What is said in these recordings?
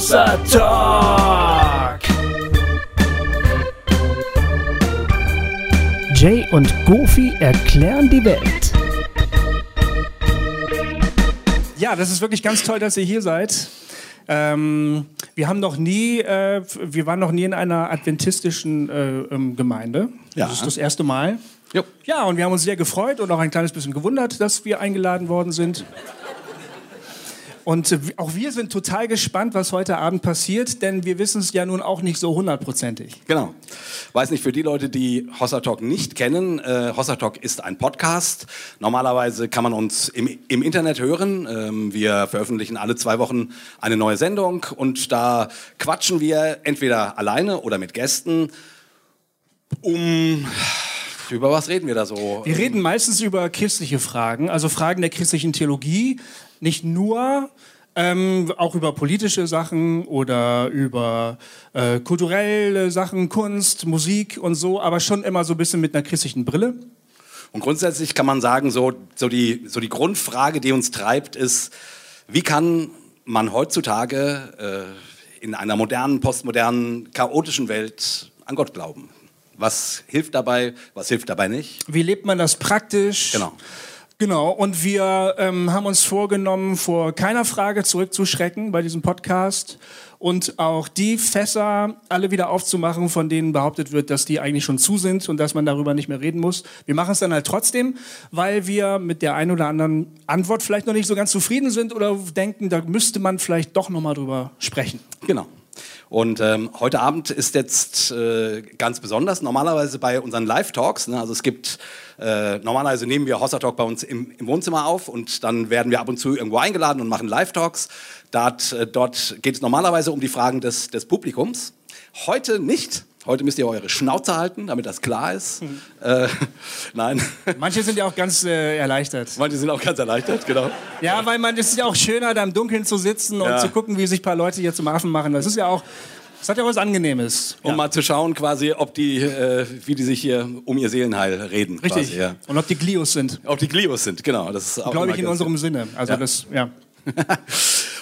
Hossa Talk. Jay und Goofy erklären die Welt. Ja, das ist wirklich ganz toll, dass ihr hier seid. Ähm, wir haben noch nie, äh, wir waren noch nie in einer adventistischen äh, ähm, Gemeinde. Ja. Das ist das erste Mal. Jo. Ja, und wir haben uns sehr gefreut und auch ein kleines bisschen gewundert, dass wir eingeladen worden sind. Und auch wir sind total gespannt, was heute Abend passiert, denn wir wissen es ja nun auch nicht so hundertprozentig. Genau. Weiß nicht, für die Leute, die Hossa Talk nicht kennen, äh, Hossa Talk ist ein Podcast. Normalerweise kann man uns im, im Internet hören. Ähm, wir veröffentlichen alle zwei Wochen eine neue Sendung und da quatschen wir entweder alleine oder mit Gästen um... Über was reden wir da so? Wir reden meistens über christliche Fragen, also Fragen der christlichen Theologie, nicht nur, ähm, auch über politische Sachen oder über äh, kulturelle Sachen, Kunst, Musik und so, aber schon immer so ein bisschen mit einer christlichen Brille. Und grundsätzlich kann man sagen, so, so, die, so die Grundfrage, die uns treibt, ist, wie kann man heutzutage äh, in einer modernen, postmodernen, chaotischen Welt an Gott glauben? Was hilft dabei, was hilft dabei nicht? Wie lebt man das praktisch? Genau. Genau, und wir ähm, haben uns vorgenommen, vor keiner Frage zurückzuschrecken bei diesem Podcast und auch die Fässer alle wieder aufzumachen, von denen behauptet wird, dass die eigentlich schon zu sind und dass man darüber nicht mehr reden muss. Wir machen es dann halt trotzdem, weil wir mit der einen oder anderen Antwort vielleicht noch nicht so ganz zufrieden sind oder denken, da müsste man vielleicht doch noch mal drüber sprechen. Genau. Und ähm, heute Abend ist jetzt äh, ganz besonders, normalerweise bei unseren Live-Talks, ne, also es gibt, äh, normalerweise nehmen wir Hossa Talk bei uns im, im, Wohnzimmer auf und dann werden wir ab und zu irgendwo eingeladen und machen Live-Talks. Dort, äh, dort geht es normalerweise um die Fragen des, des Publikums. Heute nicht. Heute müsst ihr eure Schnauze halten, damit das klar ist. Mhm. Äh, nein. Manche sind ja auch ganz äh, erleichtert. Manche sind auch ganz erleichtert, genau. Ja, weil man es ist ja auch schöner, da im Dunkeln zu sitzen und Ja. zu gucken, wie sich ein paar Leute hier zum Affen machen. Das ist ja auch, das hat ja auch was Angenehmes. Um ja. mal zu schauen, quasi, ob die, äh, wie die sich hier um ihr Seelenheil reden. Richtig. Quasi, ja. Und ob die Glios sind. Ob die Glios sind, genau. Das ist auch Glaube ich in unserem Sinne. Also Ja. das, ja.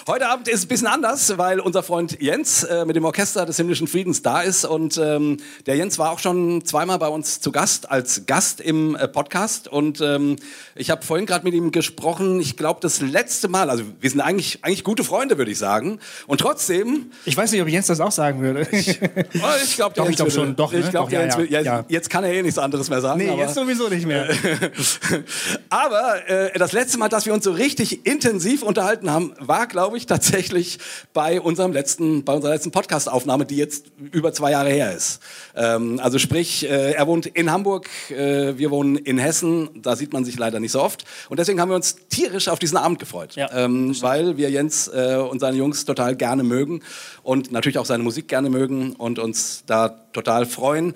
Heute Abend ist es ein bisschen anders, weil unser Freund Jens äh, mit dem Orchester des Himmlischen Friedens da ist. Und ähm, der Jens war auch schon zweimal bei uns zu Gast, als Gast im äh, Podcast. Und ähm, ich habe vorhin gerade mit ihm gesprochen. Ich glaube, das letzte Mal, also wir sind eigentlich, eigentlich gute Freunde, würde ich sagen. Und trotzdem, Ich weiß nicht, ob Jens das auch sagen würde. oh, ich glaube, Doch, ich glaub schon, doch, Ich ne? glaube, Doch, ja, Jens, ja, ja. jetzt kann er eh nichts anderes mehr sagen. nee, aber jetzt sowieso nicht mehr. Aber äh, das letzte Mal, dass wir uns so richtig intensiv unterhalten haben, war, glaube ich, tatsächlich bei unserem letzten, bei unserer letzten Podcast-Aufnahme, die jetzt über zwei Jahre her ist. Ähm, also sprich, äh, er wohnt in Hamburg, äh, wir wohnen in Hessen. Da sieht man sich leider nicht so oft. Und deswegen haben wir uns tierisch auf diesen Abend gefreut, Ja, ähm, weil wir Jens äh, und seine Jungs total gerne mögen und natürlich auch seine Musik gerne mögen und uns da total freuen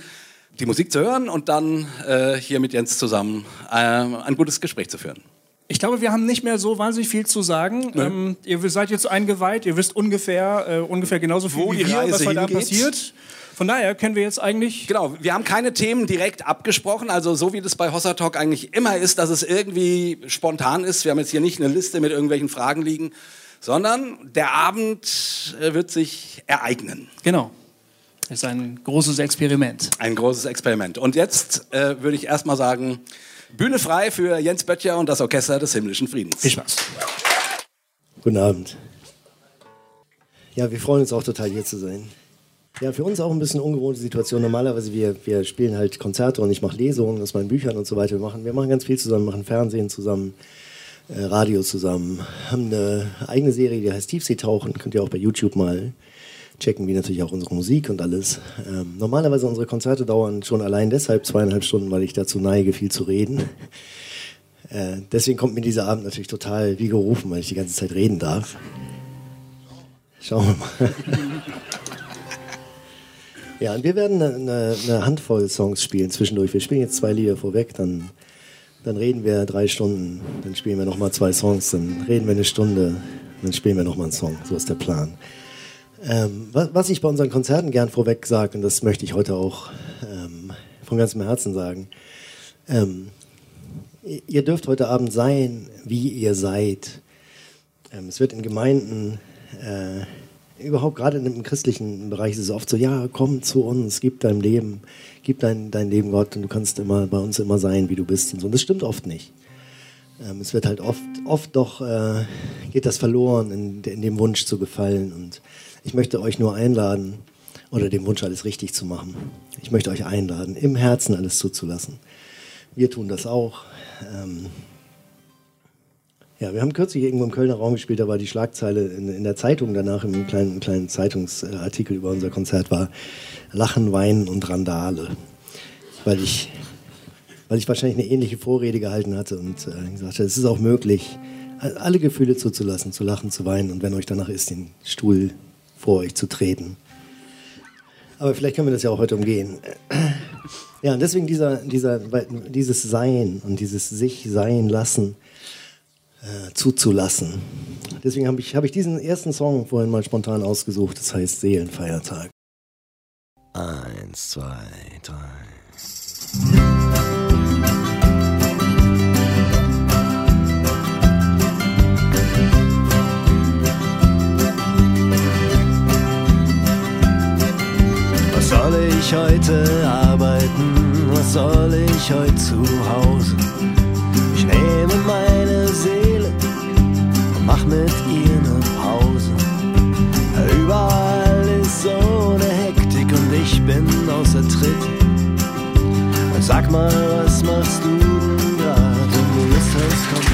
die Musik zu hören und dann äh, hier mit Jens zusammen äh, ein gutes Gespräch zu führen. Ich glaube, wir haben nicht mehr so wahnsinnig viel zu sagen. Ähm, ihr seid jetzt eingeweiht, ihr wisst ungefähr, äh, ungefähr genauso viel Wo wie die wir, Reise was heute Abend passiert. Von daher können wir jetzt eigentlich... Genau, wir haben keine Themen direkt abgesprochen, also so wie das bei Hossa Talk eigentlich immer ist, dass es irgendwie spontan ist. Wir haben jetzt hier nicht eine Liste mit irgendwelchen Fragen liegen, sondern der Abend äh, wird sich ereignen. Genau. Das ist ein großes Experiment. Ein großes Experiment. Und jetzt äh, würde ich erstmal sagen, Bühne frei für Jens Böttcher und das Orchester des Himmlischen Friedens. Viel Spaß. Guten Abend. Ja, wir freuen uns auch total hier zu sein. Ja, für uns auch ein bisschen ungewohnte Situation. Normalerweise wir, wir spielen halt Konzerte und ich mache Lesungen aus meinen Büchern und so weiter. Wir machen, wir machen ganz viel zusammen, machen Fernsehen zusammen, äh, Radio zusammen, haben eine eigene Serie, die heißt Tiefseetauchen. Könnt ihr auch bei YouTube mal checken, wie natürlich auch unsere Musik und alles. Ähm, normalerweise unsere Konzerte dauern schon allein deshalb zweieinhalb Stunden, weil ich dazu neige, viel zu reden. Äh, deswegen kommt mir dieser Abend natürlich total wie gerufen, weil ich die ganze Zeit reden darf. Schauen wir mal. ja, und wir werden eine, eine, eine Handvoll Songs spielen zwischendurch. Wir spielen jetzt zwei Lieder vorweg, dann, dann reden wir drei Stunden, dann spielen wir nochmal zwei Songs, dann reden wir eine Stunde, dann spielen wir nochmal einen Song. So ist der Plan. Ähm, was, ich bei unseren Konzerten gern vorweg sage, und das möchte ich heute auch ähm, von ganzem Herzen sagen, ähm, ihr dürft heute Abend sein, wie ihr seid. Ähm, es wird in Gemeinden äh, überhaupt gerade im christlichen Bereich ist es oft so, ja, komm zu uns, gib dein Leben, gib dein, dein Leben Gott und du kannst immer bei uns immer sein, wie du bist und so. Und das stimmt oft nicht. Ähm, es wird halt oft, oft doch, äh, geht das verloren, in, in dem Wunsch zu gefallen. Und ich möchte euch nur einladen, oder dem Wunsch, alles richtig zu machen. Ich möchte euch einladen, im Herzen alles zuzulassen. Wir tun das auch. Ähm, ja, wir haben kürzlich irgendwo im Kölner Raum gespielt, da war die Schlagzeile in, in der Zeitung danach, im kleinen, kleinen Zeitungsartikel über unser Konzert war Lachen, Weinen und Randale. Weil ich, weil ich wahrscheinlich eine ähnliche Vorrede gehalten hatte und äh, gesagt habe, es ist auch möglich, alle Gefühle zuzulassen, zu lachen, zu weinen und wenn euch danach ist, den Stuhl vor euch zu treten. Aber vielleicht können wir das ja auch heute umgehen. Ja, und deswegen dieser, dieser, dieses Sein und dieses sich sein lassen äh, zuzulassen. Deswegen habe ich, hab ich diesen ersten Song vorhin mal spontan ausgesucht. Das heißt Seelenfeiertag. Eins, zwei, drei. Ich heute arbeiten? Was soll ich heute zu Hause? Ich nehme meine Seele und mach mit ihr ne Pause. Überall ist so ne Hektik und ich bin außer Tritt. Sag mal, was machst du denn grad? Wenn du Lust hast,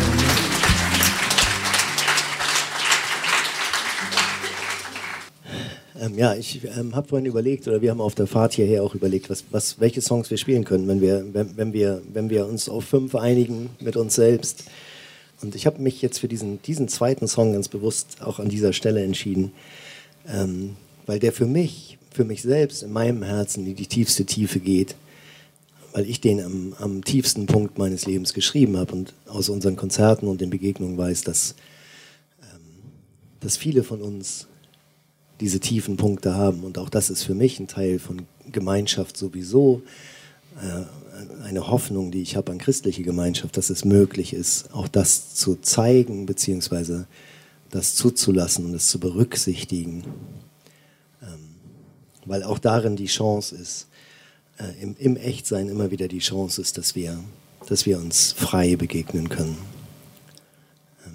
Ähm, ja, ich ähm, habe vorhin überlegt, oder wir haben auf der Fahrt hierher auch überlegt, was, was, welche Songs wir spielen können, wenn wir, wenn, wenn, wir, wenn wir uns auf fünf einigen mit uns selbst. Und ich habe mich jetzt für diesen, diesen zweiten Song ganz bewusst auch an dieser Stelle entschieden, ähm, weil der für mich, für mich selbst in meinem Herzen in die tiefste Tiefe geht, weil ich den am, am tiefsten Punkt meines Lebens geschrieben habe und aus unseren Konzerten und den Begegnungen weiß, dass, ähm, dass viele von uns diese tiefen Punkte haben. Und auch das ist für mich ein Teil von Gemeinschaft sowieso. Äh, eine Hoffnung, die ich habe an christliche Gemeinschaft, dass es möglich ist, auch das zu zeigen, beziehungsweise das zuzulassen und es zu berücksichtigen. Ähm, weil auch darin die Chance ist, äh, im, Echtsein immer wieder die Chance ist, dass wir, dass wir uns frei begegnen können. Ähm,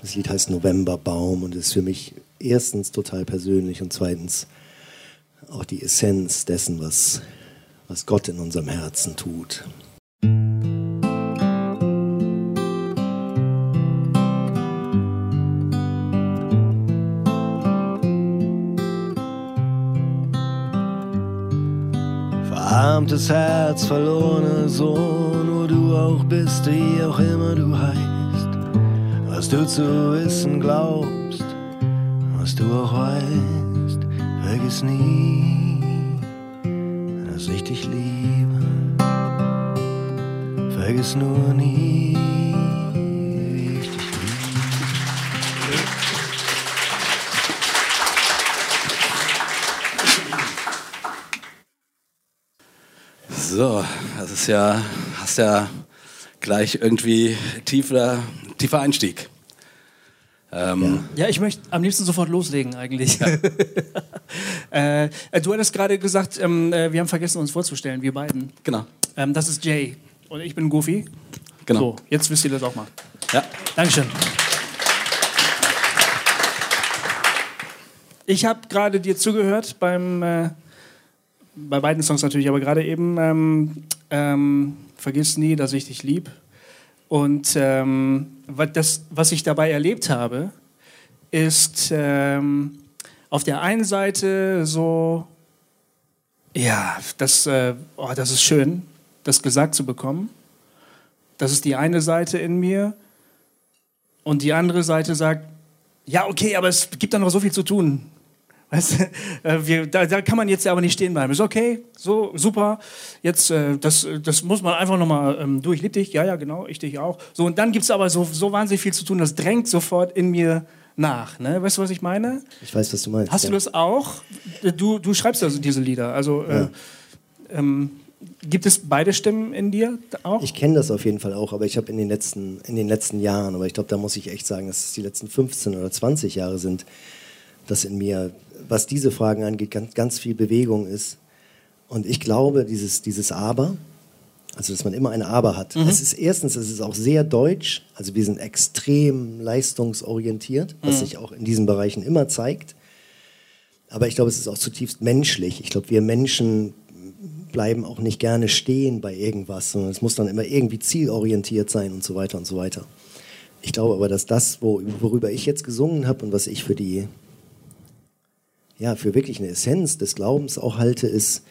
das Lied heißt Novemberbaum und ist für mich erstens total persönlich und zweitens auch die Essenz dessen, was, was Gott in unserem Herzen tut. Verarmtes Herz, verlorene Sohn, wo du auch bist, wie auch immer du heißt, was du zu wissen glaubst was du auch weißt, vergiss nie, dass ich dich liebe. Vergiss nur nie, wie ich dich liebe. So, das ist ja, hast ja gleich irgendwie tiefer, tiefer Einstieg. Ähm ja. ja. ich möchte am liebsten sofort loslegen eigentlich. Ja. äh, du hattest gerade gesagt, ähm, äh, wir haben vergessen uns vorzustellen, wir beiden. Genau. Ähm, das ist Jay und ich bin Goofy. Genau. So, jetzt wisst ihr das auch mal. Ja. Dankeschön. Ich habe gerade dir zugehört beim, äh, bei beiden Songs natürlich, aber gerade eben ähm, ähm, Vergiss nie, dass ich dich lieb. Und ähm, das, was ich dabei erlebt habe, ist ähm, auf der einen Seite so, ja, das, äh, oh, das ist schön, das gesagt zu bekommen. Das ist die eine Seite in mir. Und die andere Seite sagt, ja, okay, aber es gibt da noch so viel zu tun. Weißt du, äh, wir, da, da, kann man jetzt aber nicht stehen bleiben. Ist okay, so super. Jetzt, äh, das, das muss man einfach nochmal ähm, du, ich liebe dich, ja, ja, genau, ich dich auch. So, und dann gibt es aber so, so wahnsinnig viel zu tun, das drängt sofort in mir nach. Ne? Weißt du, was ich meine? Ich weiß, was du meinst. Hast ja. du das auch? Du, du schreibst also diese Lieder. Also, äh, ja. ähm, Gibt es beide Stimmen in dir auch? Ich kenne das auf jeden Fall auch, aber ich habe in, den letzten, in den letzten Jahren, aber ich glaube, da muss ich echt sagen, dass es die letzten 15 oder 20 Jahre sind, dass in mir was diese Fragen angeht, ganz, ganz viel Bewegung ist. Und ich glaube, dieses, dieses Aber, also dass man immer ein Aber hat. Mhm. Es ist erstens, es ist auch sehr deutsch, also wir sind extrem leistungsorientiert, was mhm. sich auch in diesen Bereichen immer zeigt. Aber ich glaube, es ist auch zutiefst menschlich. Ich glaube, wir Menschen bleiben auch nicht gerne stehen bei irgendwas, sondern es muss dann immer irgendwie zielorientiert sein und so weiter und so weiter. Ich glaube aber, dass das, worüber ich jetzt gesungen habe und was ich für die, ja, für wirklich eine Essenz des Glaubens auch halte, ist,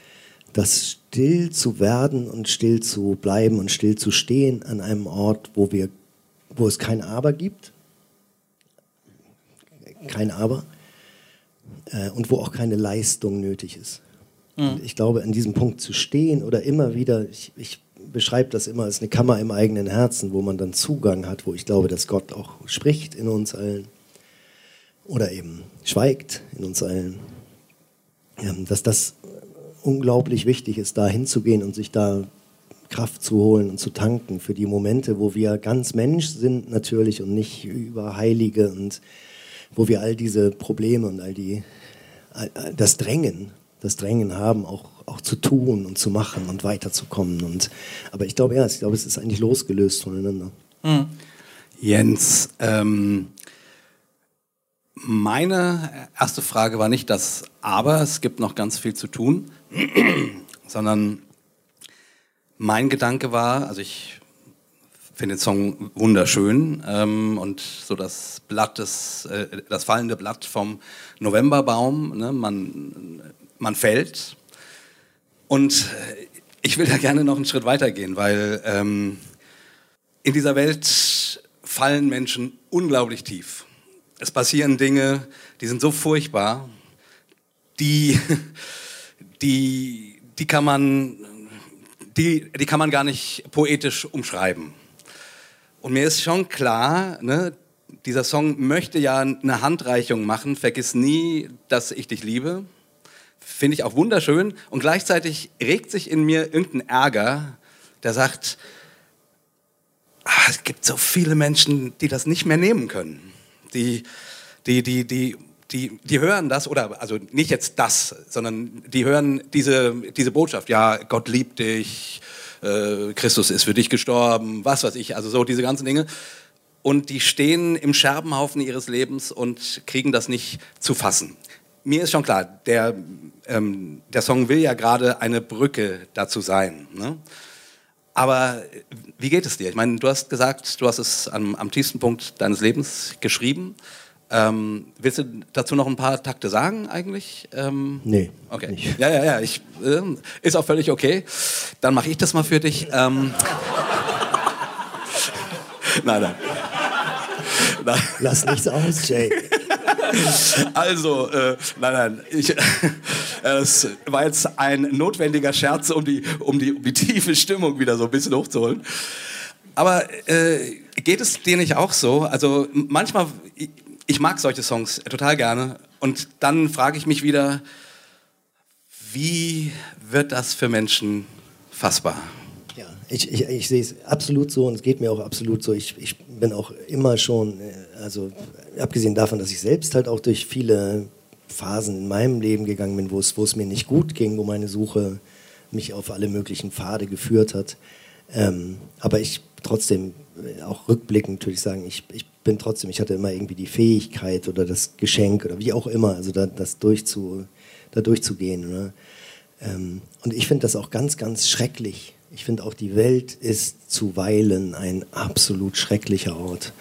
das still zu werden und still zu bleiben und still zu stehen an einem Ort, wo wir, wo es kein Aber gibt, kein Aber, äh, und wo auch keine Leistung nötig ist. Mhm. Ich glaube, an diesem Punkt zu stehen oder immer wieder, ich, ich beschreibe das immer als eine Kammer im eigenen Herzen, wo man dann Zugang hat, wo ich glaube, dass Gott auch spricht in uns allen oder eben schweigt in uns allen. Dass das unglaublich wichtig ist, da hinzugehen und sich da Kraft zu holen und zu tanken für die Momente, wo wir ganz Mensch sind natürlich und nicht über Heilige und wo wir all diese Probleme und all die das Drängen, das Drängen haben, auch, auch zu tun und zu machen und weiterzukommen. Und, aber ich glaube, ja, ich glaube, es ist eigentlich losgelöst voneinander. Mhm. Jens, ähm, meine erste Frage war nicht das Aber, es gibt noch ganz viel zu tun, sondern mein Gedanke war, also ich finde den Song wunderschön ähm, und so das Blatt, des, äh, das fallende Blatt vom Novemberbaum, ne, man, man fällt. Und ich will da gerne noch einen Schritt weiter gehen, weil ähm, in dieser Welt fallen Menschen unglaublich tief. Es passieren Dinge, die sind so furchtbar, die, die, die, kann, man, die, die kann man gar nicht poetisch umschreiben. Und mir ist schon klar, ne, dieser Song möchte ja eine Handreichung machen, vergiss nie, dass ich dich liebe. Finde ich auch wunderschön. Und gleichzeitig regt sich in mir irgendein Ärger, der sagt, ah, es gibt so viele Menschen, die das nicht mehr nehmen können. Die, die, die, die, die, die hören das, oder also nicht jetzt das, sondern die hören diese, diese Botschaft, ja, Gott liebt dich, äh, Christus ist für dich gestorben, was weiß ich, also so diese ganzen Dinge. Und die stehen im Scherbenhaufen ihres Lebens und kriegen das nicht zu fassen. Mir ist schon klar, der, ähm, der Song will ja gerade eine Brücke dazu sein. Ne? Aber wie geht es dir? Ich meine, du hast gesagt, du hast es am, am tiefsten Punkt deines Lebens geschrieben. Ähm, willst du dazu noch ein paar Takte sagen eigentlich? Ähm, nee. Okay. Nicht. Ja, ja, ja. Ich, äh, ist auch völlig okay. Dann mache ich das mal für dich. Ähm, nein, nein, nein. Lass nichts aus, Jay. Also, äh, nein, nein, ich, es war jetzt ein notwendiger Scherz, um die, um, die, um die tiefe Stimmung wieder so ein bisschen hochzuholen. Aber äh, geht es dir nicht auch so? Also manchmal, ich mag solche Songs total gerne. Und dann frage ich mich wieder, wie wird das für Menschen fassbar? Ja, ich, ich, ich sehe es absolut so und es geht mir auch absolut so. Ich, ich bin auch immer schon, äh, also abgesehen davon, dass ich selbst halt auch durch viele Phasen in meinem Leben gegangen bin, wo es, wo es mir nicht gut ging, wo meine Suche mich auf alle möglichen Pfade geführt hat. Ähm, aber ich trotzdem, äh, auch rückblickend würde ich sagen, ich, ich bin trotzdem, ich hatte immer irgendwie die Fähigkeit oder das Geschenk oder wie auch immer, also da, das durchzu, da durchzugehen. Ne? Ähm, und ich finde das auch ganz, ganz schrecklich. Ich finde auch, die Welt ist zuweilen ein absolut schrecklicher Ort.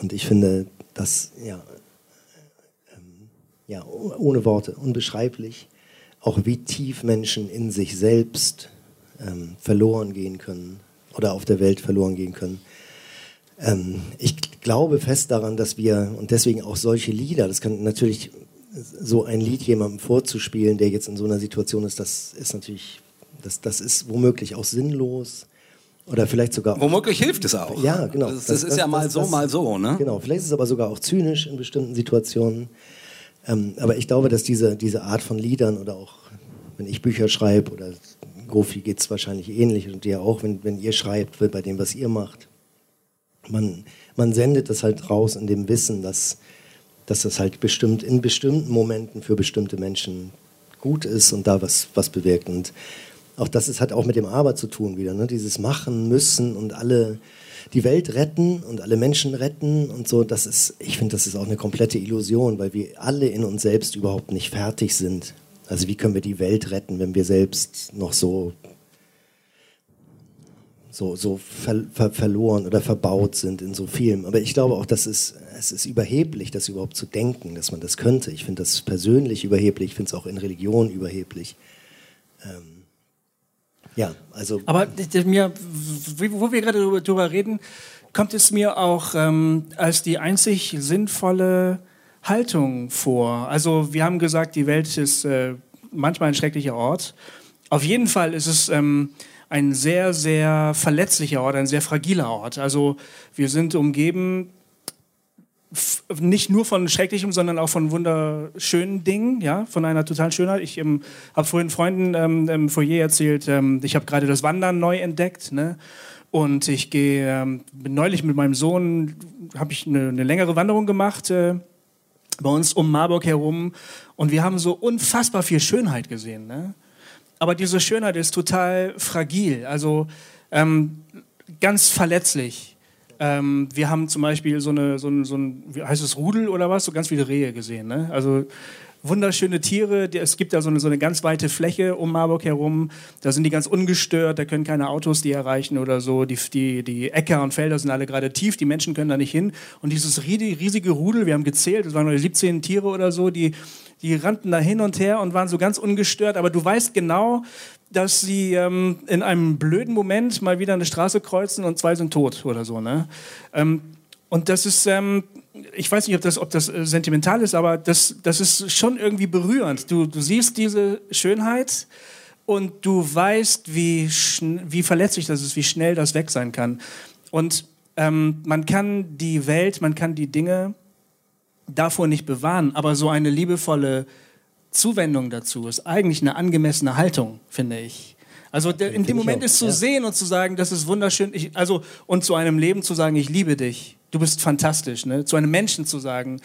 Und ich finde das, ja, ähm, ja ohne Worte, unbeschreiblich, auch wie tief Menschen in sich selbst ähm, verloren gehen können oder auf der Welt verloren gehen können. Ähm, ich glaube fest daran, dass wir, und deswegen auch solche Lieder, das kann natürlich so ein Lied jemandem vorzuspielen, der jetzt in so einer Situation ist, das ist natürlich, das, das ist womöglich auch sinnlos. Oder vielleicht sogar. Womöglich hilft es auch. Ja, genau. Das, das, das ist ja mal so, mal so, ne? Genau, vielleicht ist es aber sogar auch zynisch in bestimmten Situationen. Ähm, aber ich glaube, dass diese, diese Art von Liedern oder auch, wenn ich Bücher schreibe oder Gofi geht es wahrscheinlich ähnlich und dir auch, wenn, wenn ihr schreibt, bei dem, was ihr macht, man, man sendet das halt raus in dem Wissen, dass, dass das halt bestimmt in bestimmten Momenten für bestimmte Menschen gut ist und da was, was bewirkt. Und auch das ist, hat auch mit dem Aber zu tun wieder. Ne? Dieses Machen müssen und alle die Welt retten und alle Menschen retten und so. Das ist, ich finde, das ist auch eine komplette Illusion, weil wir alle in uns selbst überhaupt nicht fertig sind. Also wie können wir die Welt retten, wenn wir selbst noch so so, so ver, ver, verloren oder verbaut sind in so vielem. Aber ich glaube auch, dass es, es ist überheblich, das überhaupt zu denken, dass man das könnte. Ich finde das persönlich überheblich, ich finde es auch in Religion überheblich. Ähm, ja, also. Aber mir, wo wir gerade darüber, reden, kommt es mir auch ähm, als die einzig sinnvolle Haltung vor. Also wir haben gesagt, die Welt ist äh, manchmal ein schrecklicher Ort. Auf jeden Fall ist es ähm, ein sehr, sehr verletzlicher Ort, ein sehr fragiler Ort. Also wir sind umgeben nicht nur von Schrecklichem, sondern auch von wunderschönen Dingen, ja, von einer totalen Schönheit. Ich ähm, habe vorhin Freunden ähm, im Foyer erzählt, ähm, ich habe gerade das Wandern neu entdeckt, ne? Und ich gehe ähm, neulich mit meinem Sohn, habe ich eine, eine, längere Wanderung gemacht äh, bei uns um Marburg herum und wir haben so unfassbar viel Schönheit gesehen, ne? aber diese Schönheit ist total fragil, also ähm, ganz verletzlich. Ähm, wir haben zum Beispiel so eine, so ein, so ein, wie heißt es, Rudel oder was, so ganz viele Rehe gesehen. Ne? Also wunderschöne Tiere. Es gibt da so eine, so eine ganz weite Fläche um Marburg herum. Da sind die ganz ungestört, da können keine Autos die erreichen oder so. Die, die, die Äcker und Felder sind alle gerade tief, die Menschen können da nicht hin. Und dieses riesige Rudel, wir haben gezählt, es waren nur 17 Tiere oder so, die die rannten da hin und her und waren so ganz ungestört, aber du weißt genau, dass sie ähm, in einem blöden Moment mal wieder eine Straße kreuzen und zwei sind tot oder so. Ne? Ähm, und das ist, ähm, ich weiß nicht, ob das, ob das äh, sentimental ist, aber das, das ist schon irgendwie berührend. Du, du siehst diese Schönheit und du weißt, wie, wie verletzlich das ist, wie schnell das weg sein kann. Und ähm, man kann die Welt, man kann die Dinge davor nicht bewahren, aber so eine liebevolle Zuwendung dazu ist eigentlich eine angemessene Haltung, finde ich. Also in dem Moment ist zu sehen und zu sagen, das ist wunderschön, ich, also und zu einem Leben zu sagen, ich liebe dich, du bist fantastisch, ne? zu einem Menschen zu sagen,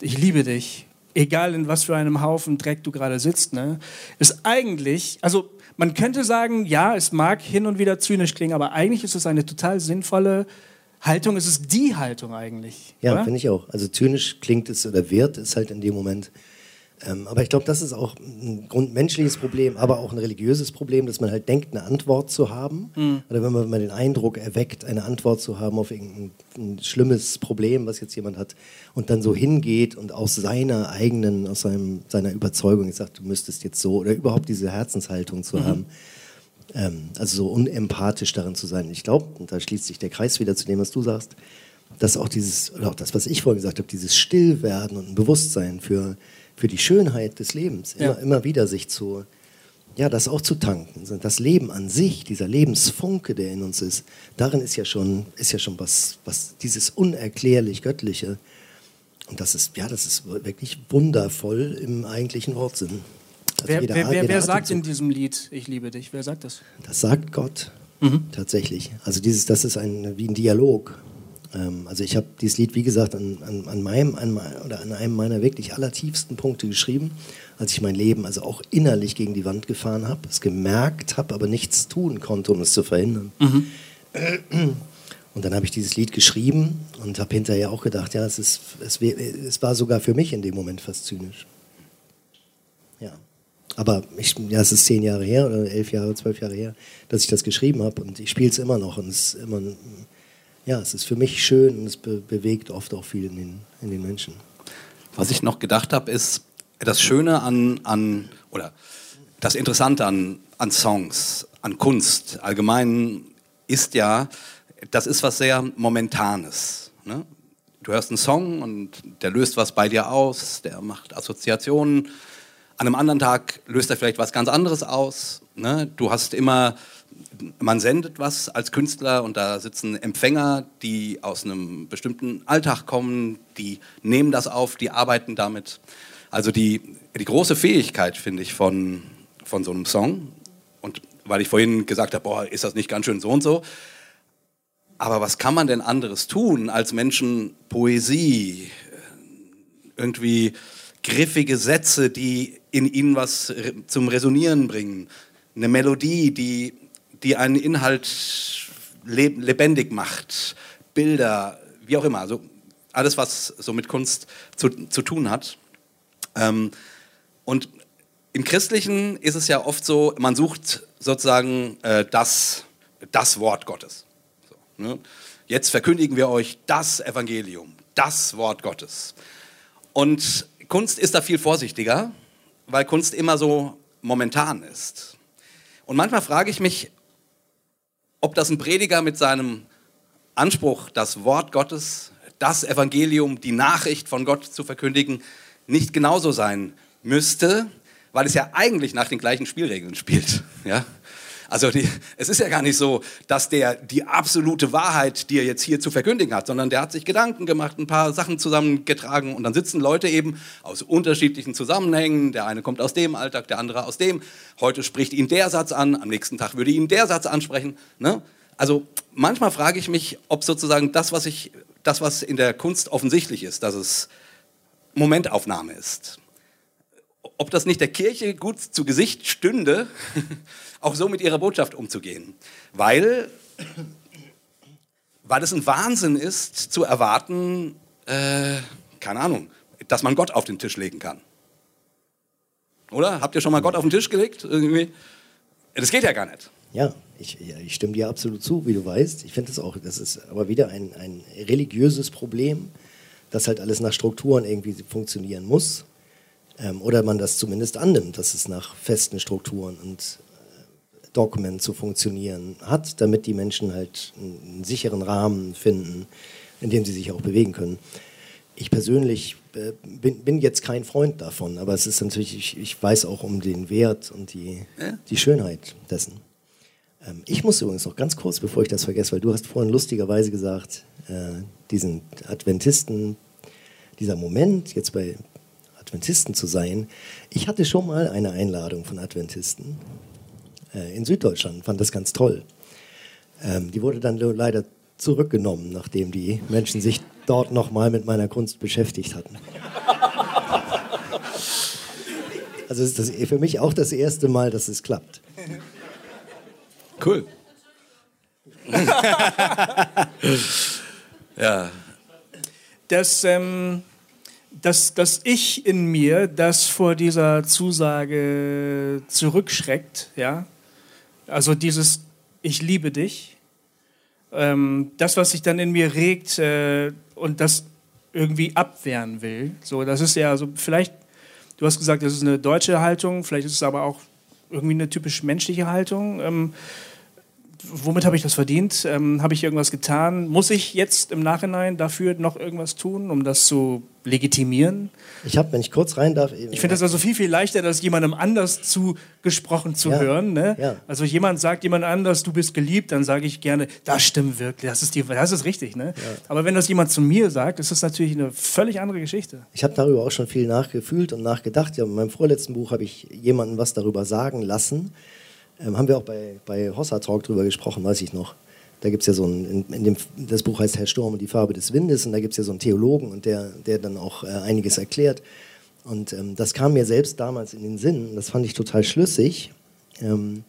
ich liebe dich, egal in was für einem Haufen Dreck du gerade sitzt, ne? ist eigentlich, also man könnte sagen, ja, es mag hin und wieder zynisch klingen, aber eigentlich ist es eine total sinnvolle Haltung, es ist die Haltung eigentlich. Ja, finde ich auch. Also zynisch klingt es oder wird es halt in dem Moment. Ähm, aber ich glaube, das ist auch ein grundmenschliches Problem, aber auch ein religiöses Problem, dass man halt denkt, eine Antwort zu haben. Mhm. Oder wenn man, wenn man den Eindruck erweckt, eine Antwort zu haben auf irgendein schlimmes Problem, was jetzt jemand hat, und dann so hingeht und aus seiner eigenen, aus seinem, seiner Überzeugung sagt, du müsstest jetzt so, oder überhaupt diese Herzenshaltung zu mhm. haben ähm, also so unempathisch darin zu sein. Ich glaube, und da schließt sich der Kreis wieder zu dem, was du sagst, dass auch dieses, oder auch das, was ich vorhin gesagt habe, dieses Stillwerden und ein Bewusstsein für, für die Schönheit des Lebens, ja. immer, immer wieder sich zu, ja, das auch zu tanken. Das Leben an sich, dieser Lebensfunke, der in uns ist, darin ist ja schon, ist ja schon was, was dieses unerklärlich Göttliche. Und das ist, ja, das ist wirklich wundervoll im eigentlichen Wortsinn. Also wer, wer, wer, wer sagt in diesem Lied, ich liebe dich? Wer sagt das? Das sagt Gott mhm. tatsächlich. Also dieses, das ist ein, wie ein Dialog. Ähm, also ich habe dieses Lied, wie gesagt, an, an, an meinem an, oder an einem meiner wirklich allertiefsten Punkte geschrieben, als ich mein Leben also auch innerlich gegen die Wand gefahren habe, es gemerkt habe, aber nichts tun konnte, um es zu verhindern. Mhm. Und dann habe ich dieses Lied geschrieben und habe hinterher auch gedacht, ja, es, ist, es, es war sogar für mich in dem Moment fast zynisch. Ja. Aber ich, ja, es ist zehn Jahre her oder elf Jahre, zwölf Jahre her, dass ich das geschrieben habe und ich spiele es immer noch und es ist immer, ja, es ist für mich schön und es be bewegt oft auch viel in den, in den Menschen. Was ich noch gedacht habe, ist das Schöne an, an oder das Interessante an, an Songs, an Kunst allgemein ist ja, das ist was sehr Momentanes. Ne? Du hörst einen Song und der löst was bei dir aus, der macht Assoziationen an einem anderen Tag löst er vielleicht was ganz anderes aus. Ne? Du hast immer, man sendet was als Künstler und da sitzen Empfänger, die aus einem bestimmten Alltag kommen, die nehmen das auf, die arbeiten damit. Also die, die große Fähigkeit, finde ich, von, von so einem Song, und weil ich vorhin gesagt habe, boah, ist das nicht ganz schön so und so, aber was kann man denn anderes tun, als Menschen Poesie, irgendwie griffige Sätze, die in ihnen was zum Resonieren bringen, eine Melodie, die, die einen Inhalt lebendig macht, Bilder, wie auch immer, also alles, was so mit Kunst zu, zu tun hat. Ähm, und im Christlichen ist es ja oft so, man sucht sozusagen äh, das, das Wort Gottes. So, ne? Jetzt verkündigen wir euch das Evangelium, das Wort Gottes. Und Kunst ist da viel vorsichtiger, weil Kunst immer so momentan ist. Und manchmal frage ich mich, ob das ein Prediger mit seinem Anspruch, das Wort Gottes, das Evangelium, die Nachricht von Gott zu verkündigen, nicht genauso sein müsste, weil es ja eigentlich nach den gleichen Spielregeln spielt. Ja? Also die, es ist ja gar nicht so, dass der die absolute Wahrheit, die er jetzt hier zu verkündigen hat, sondern der hat sich Gedanken gemacht, ein paar Sachen zusammengetragen und dann sitzen Leute eben aus unterschiedlichen Zusammenhängen. Der eine kommt aus dem Alltag, der andere aus dem. Heute spricht ihn der Satz an, am nächsten Tag würde ihn der Satz ansprechen. Ne? Also manchmal frage ich mich, ob sozusagen das, was ich, das, was in der Kunst offensichtlich ist, dass es Momentaufnahme ist, ob das nicht der Kirche gut zu Gesicht stünde, auch so mit ihrer Botschaft umzugehen. Weil, weil es ein Wahnsinn ist, zu erwarten, äh, keine Ahnung, dass man Gott auf den Tisch legen kann. Oder? Habt ihr schon mal Gott auf den Tisch gelegt? Irgendwie? Das geht ja gar nicht. Ja, ich, ja, ich stimme dir absolut zu, wie du weißt. Ich finde das auch, das ist aber wieder ein, ein religiöses Problem, dass halt alles nach Strukturen irgendwie funktionieren muss. Ähm, oder man das zumindest annimmt, dass es nach festen Strukturen und Dogmen zu funktionieren hat, damit die Menschen halt einen sicheren Rahmen finden, in dem sie sich auch bewegen können. Ich persönlich äh, bin, bin, jetzt kein Freund davon, aber es ist natürlich, ich, ich weiß auch um den Wert und die, ja. die Schönheit dessen. Ähm, ich muss übrigens noch ganz kurz, bevor ich das vergesse, weil du hast vorhin lustigerweise gesagt, äh, diesen Adventisten, dieser Moment jetzt bei Adventisten zu sein. Ich hatte schon mal eine Einladung von Adventisten äh, in Süddeutschland, fand das ganz toll. Ähm, die wurde dann leider zurückgenommen, nachdem die Menschen sich dort nochmal mit meiner Kunst beschäftigt hatten. Also ist das für mich auch das erste Mal, dass es klappt. Cool. ja. Das ähm, dass das Ich in mir, das vor dieser Zusage zurückschreckt, ja, also dieses Ich liebe dich, ähm, das, was sich dann in mir regt äh, und das irgendwie abwehren will, so, das ist ja so, vielleicht, du hast gesagt, das ist eine deutsche Haltung, vielleicht ist es aber auch irgendwie eine typisch menschliche Haltung. Ähm, womit habe ich das verdient? Ähm, habe ich irgendwas getan? Muss ich jetzt im Nachhinein dafür noch irgendwas tun, um das zu legitimieren? Ich habe, wenn ich kurz rein darf. Ich finde das also viel, viel leichter, das jemandem anders zugesprochen zu ja, hören. Ne? Ja. Also jemand sagt jemand anders, du bist geliebt, dann sage ich gerne, das stimmt wirklich, das ist, die, das ist richtig. Ne? Ja. Aber wenn das jemand zu mir sagt, ist das natürlich eine völlig andere Geschichte. Ich habe darüber auch schon viel nachgefühlt und nachgedacht. Ja, in meinem vorletzten Buch habe ich jemandem was darüber sagen lassen. Ähm, haben wir auch bei, bei Hossa Talk drüber gesprochen, weiß ich noch. Da gibt es ja so ein, in, in, dem, das Buch heißt Herr Sturm und die Farbe des Windes und da gibt es ja so einen Theologen und der, der dann auch äh, einiges erklärt. Und ähm, das kam mir selbst damals in den Sinn, das fand ich total schlüssig, ähm,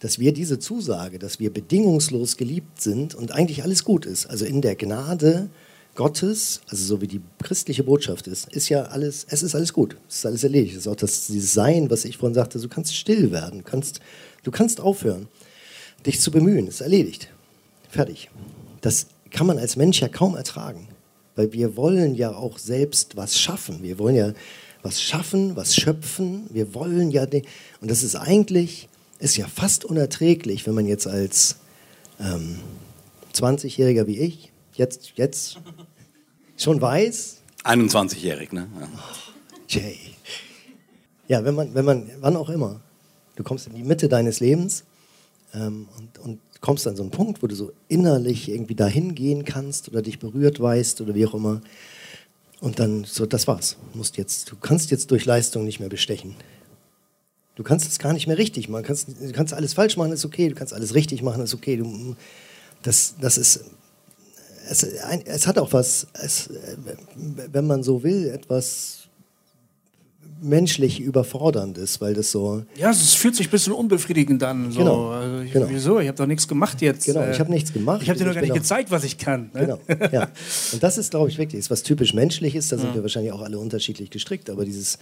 dass wir diese Zusage, dass wir bedingungslos geliebt sind und eigentlich alles gut ist, also in der Gnade Gottes, also so wie die christliche Botschaft ist, ist ja alles, es ist alles gut, es ist alles erledigt. Es ist auch das, dieses Sein, was ich vorhin sagte, du kannst still werden, kannst Du kannst aufhören, dich zu bemühen. Ist erledigt. Fertig. Das kann man als Mensch ja kaum ertragen. Weil wir wollen ja auch selbst was schaffen. Wir wollen ja was schaffen, was schöpfen. Wir wollen ja. Und das ist eigentlich, ist ja fast unerträglich, wenn man jetzt als ähm, 20-Jähriger wie ich jetzt, jetzt schon weiß. 21-jährig, ne? Ja. Jay. Ja, wenn man, wenn man, wann auch immer, Du kommst in die Mitte deines Lebens ähm, und, und, kommst an so einen Punkt, wo du so innerlich irgendwie dahin gehen kannst oder dich berührt weißt oder wie auch immer. Und dann so, das war's. Du, musst jetzt, du kannst jetzt durch Leistung nicht mehr bestechen. Du kannst es gar nicht mehr richtig machen. Du kannst, du kannst alles falsch machen, ist okay. Du kannst alles richtig machen, ist okay. Du, das, das ist es, es hat auch was, es, wenn man so will, etwas menschlich überforderndes, weil das so. Ja, es fühlt sich ein bisschen unbefriedigend an. So. Genau, Also ich, genau. Wieso? Ich habe doch nichts gemacht jetzt. Genau, Äh, ich habe nichts gemacht. Ich habe dir noch gar nicht gezeigt, was ich kann. Ne? Genau, ja. Und das ist, glaube ich, wirklich, ist was typisch menschlich ist. Da sind wir wahrscheinlich auch alle unterschiedlich gestrickt. Aber dieses,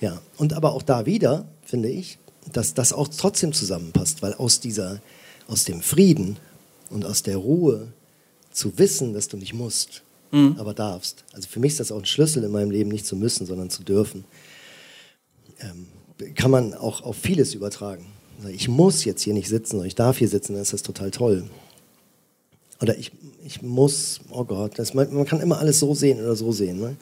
ja. Und aber auch da wieder, finde ich, dass das auch trotzdem zusammenpasst, weil aus dieser, aus dem Frieden und aus der Ruhe zu wissen, dass du nicht musst, aber darfst. Also für mich ist das auch ein Schlüssel in meinem Leben, nicht zu müssen, sondern zu dürfen. Ähm, kann man auch auf vieles übertragen. Also Ich muss jetzt hier nicht sitzen, oder ich darf hier sitzen, dann ist das total toll. Oder ich, ich muss, oh Gott, das, man, man kann immer alles so sehen oder so sehen. Ne?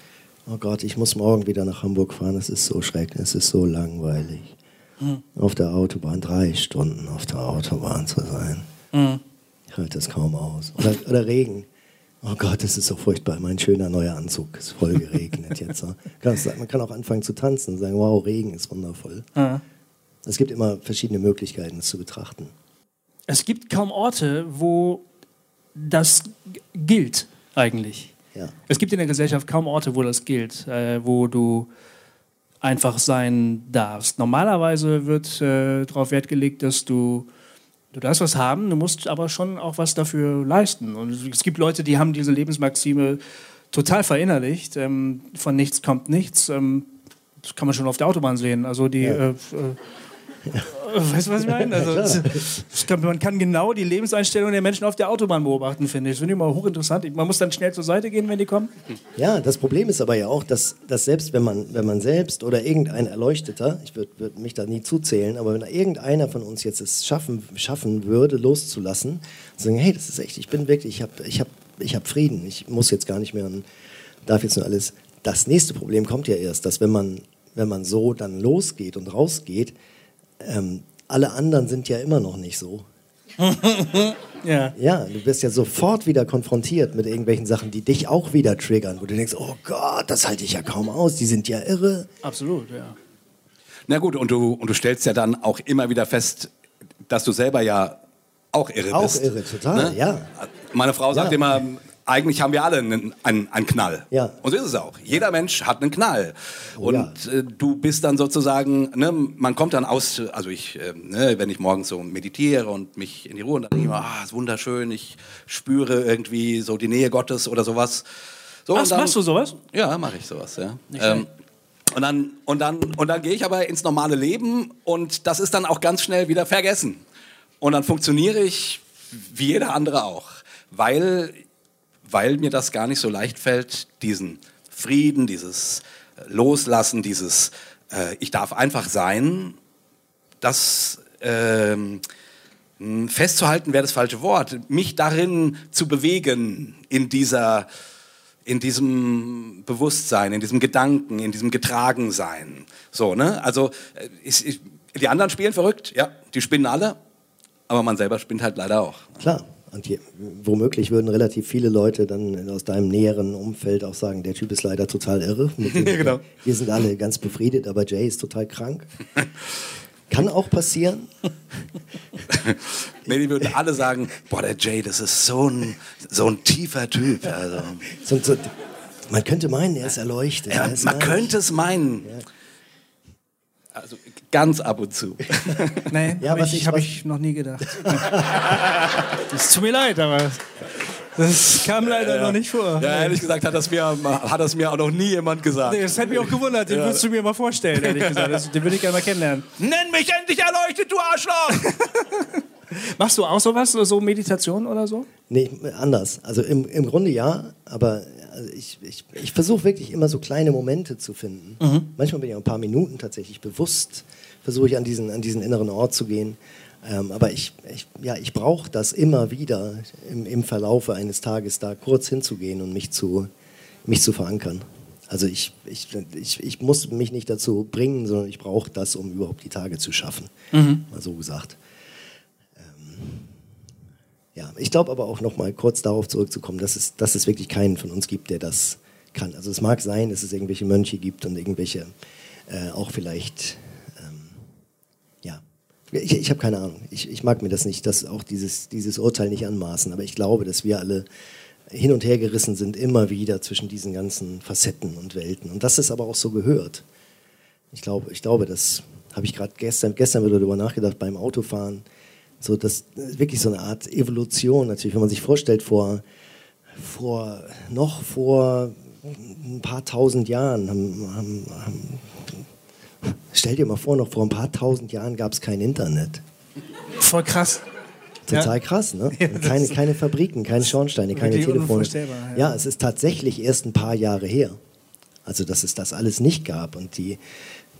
Oh Gott, ich muss morgen wieder nach Hamburg fahren, es ist so schrecklich, es ist so langweilig. Auf der Autobahn, drei Stunden auf der Autobahn zu sein. Ich halte das kaum aus. Oder, oder Regen. Oh Gott, es ist so furchtbar, mein schöner neuer Anzug ist voll geregnet jetzt. Man kann auch anfangen zu tanzen und sagen, wow, Regen ist wundervoll. Es gibt immer verschiedene Möglichkeiten, es zu betrachten. Es gibt kaum Orte, wo das gilt, eigentlich. Ja. Es gibt in der Gesellschaft kaum Orte, wo das gilt, äh, wo du einfach sein darfst. Normalerweise wird äh, darauf Wert gelegt, dass du, du darfst was haben, du musst aber schon auch was dafür leisten. Und es gibt Leute, die haben diese Lebensmaxime total verinnerlicht. Ähm, von nichts kommt nichts. Ähm, das kann man schon auf der Autobahn sehen. Also die. Äh, äh, Weißt du, was ich meine? Also, klar. ich glaub, man kann genau die Lebenseinstellung der Menschen auf der Autobahn beobachten, finde ich. Das finde ich immer hochinteressant. Man muss dann schnell zur Seite gehen, wenn die kommen. Ja, das Problem ist aber ja auch, dass, dass selbst wenn man, wenn man selbst oder irgendein Erleuchteter, ich würde würd mich da nie zuzählen, aber wenn irgendeiner von uns jetzt es schaffen, schaffen würde, loszulassen, zu sagen, hey, das ist echt, ich bin wirklich, ich habe ich hab, ich hab Frieden, ich muss jetzt gar nicht mehr und darf jetzt nur alles. Das nächste Problem kommt ja erst, dass wenn man, wenn man so dann losgeht und rausgeht, ähm, alle anderen sind ja immer noch nicht so. Ja. Ja, du wirst ja sofort wieder konfrontiert mit irgendwelchen Sachen, die dich auch wieder triggern, wo du denkst, oh Gott, das halte ich ja kaum aus, die sind ja irre. Absolut, ja. Na gut, und du, und du stellst ja dann auch immer wieder fest, dass du selber ja auch irre Auch bist. irre, total, ja. Meine Frau sagt Ja. immer, eigentlich haben wir alle einen, einen, einen Knall. Ja. Und so ist es auch. Jeder Mensch hat einen Knall. Oh und ja. äh, du bist dann sozusagen, ne, man kommt dann aus, also ich, äh, ne, wenn ich morgens so meditiere und mich in die Ruhe und dann denke ich immer, ah, ist wunderschön, ich spüre irgendwie so die Nähe Gottes oder sowas. So, Ach, und dann- machst du sowas? ja, mache ich sowas, ja. Ähm, und dann, und dann, und dann gehe ich aber ins normale Leben und das ist dann auch ganz schnell wieder vergessen. Und dann funktioniere ich wie jeder andere auch, weil, weil mir das gar nicht so leicht fällt, diesen Frieden, dieses äh, Loslassen, dieses äh, Ich darf einfach sein, das mh, festzuhalten wäre das falsche Wort, mich darin zu bewegen in dieser in diesem Bewusstsein, in diesem Gedanken, in diesem Getragensein. So, ne? Also äh, ich, ich, die anderen spielen verrückt, ja, die spinnen alle, aber man selber spinnt halt leider auch. Klar. Und je, womöglich würden relativ viele Leute dann aus deinem näheren Umfeld auch sagen, der Typ ist leider total irre. Ja, genau. Wir sind alle ganz befriedet, aber Jay ist total krank. Kann auch passieren. Nee, die würden alle sagen, boah, der Jay, das ist so ein, so ein tiefer Typ. Also, So, so, man könnte meinen, er ist erleuchtet. ja, man könnte es meinen. Also ganz ab und zu. Nee, Ja, hab was ich, ich- habe ich noch nie gedacht. Es tut mir leid, aber das kam leider noch nicht vor. Ja, ehrlich gesagt hat das mir, hat das mir auch noch nie jemand gesagt. Nee, das hätte mich auch gewundert, den würdest du mir mal vorstellen, ehrlich gesagt. Das, den würde ich gerne mal kennenlernen. Nenn mich endlich erleuchtet, du Arschloch! Machst du auch sowas, so Meditation oder so? Nee, anders. Also im, im Grunde ja, aber also ich, ich, ich versuche wirklich immer so kleine Momente zu finden. Manchmal bin ich auch ein paar Minuten tatsächlich bewusst, versuche ich an diesen, an diesen inneren Ort zu gehen. Ähm, aber ich, ich, ja, ich brauche das immer wieder im, im Verlaufe eines Tages da kurz hinzugehen und mich zu, mich zu verankern. Also ich, ich, ich, ich muss mich nicht dazu bringen, sondern ich brauche das, um überhaupt die Tage zu schaffen. Mal so gesagt. Ja, ich glaube aber auch noch mal kurz darauf zurückzukommen, dass es, dass es wirklich keinen von uns gibt, der das kann. Also es mag sein, dass es irgendwelche Mönche gibt und irgendwelche äh, auch vielleicht, ähm, ja, ich, ich habe keine Ahnung. Ich, ich mag mir das nicht, das auch dieses, dieses Urteil nicht anmaßen. Aber ich glaube, dass wir alle hin und her gerissen sind, immer wieder zwischen diesen ganzen Facetten und Welten. Und dass es aber auch so gehört. Ich glaube, ich glaube das habe ich gerade gestern, gestern wieder darüber nachgedacht beim Autofahren. So, das ist wirklich so eine Art Evolution natürlich, wenn man sich vorstellt, vor, vor noch vor ein paar tausend Jahren haben, haben, haben Stell dir mal vor, noch vor ein paar tausend Jahren gab es kein Internet. Voll krass. Total ja. krass, ne? Ja, keine, keine Fabriken, keine Schornsteine, keine Telefone. Ja. ja, es ist tatsächlich erst ein paar Jahre her. Also, dass es das alles nicht gab. Und die,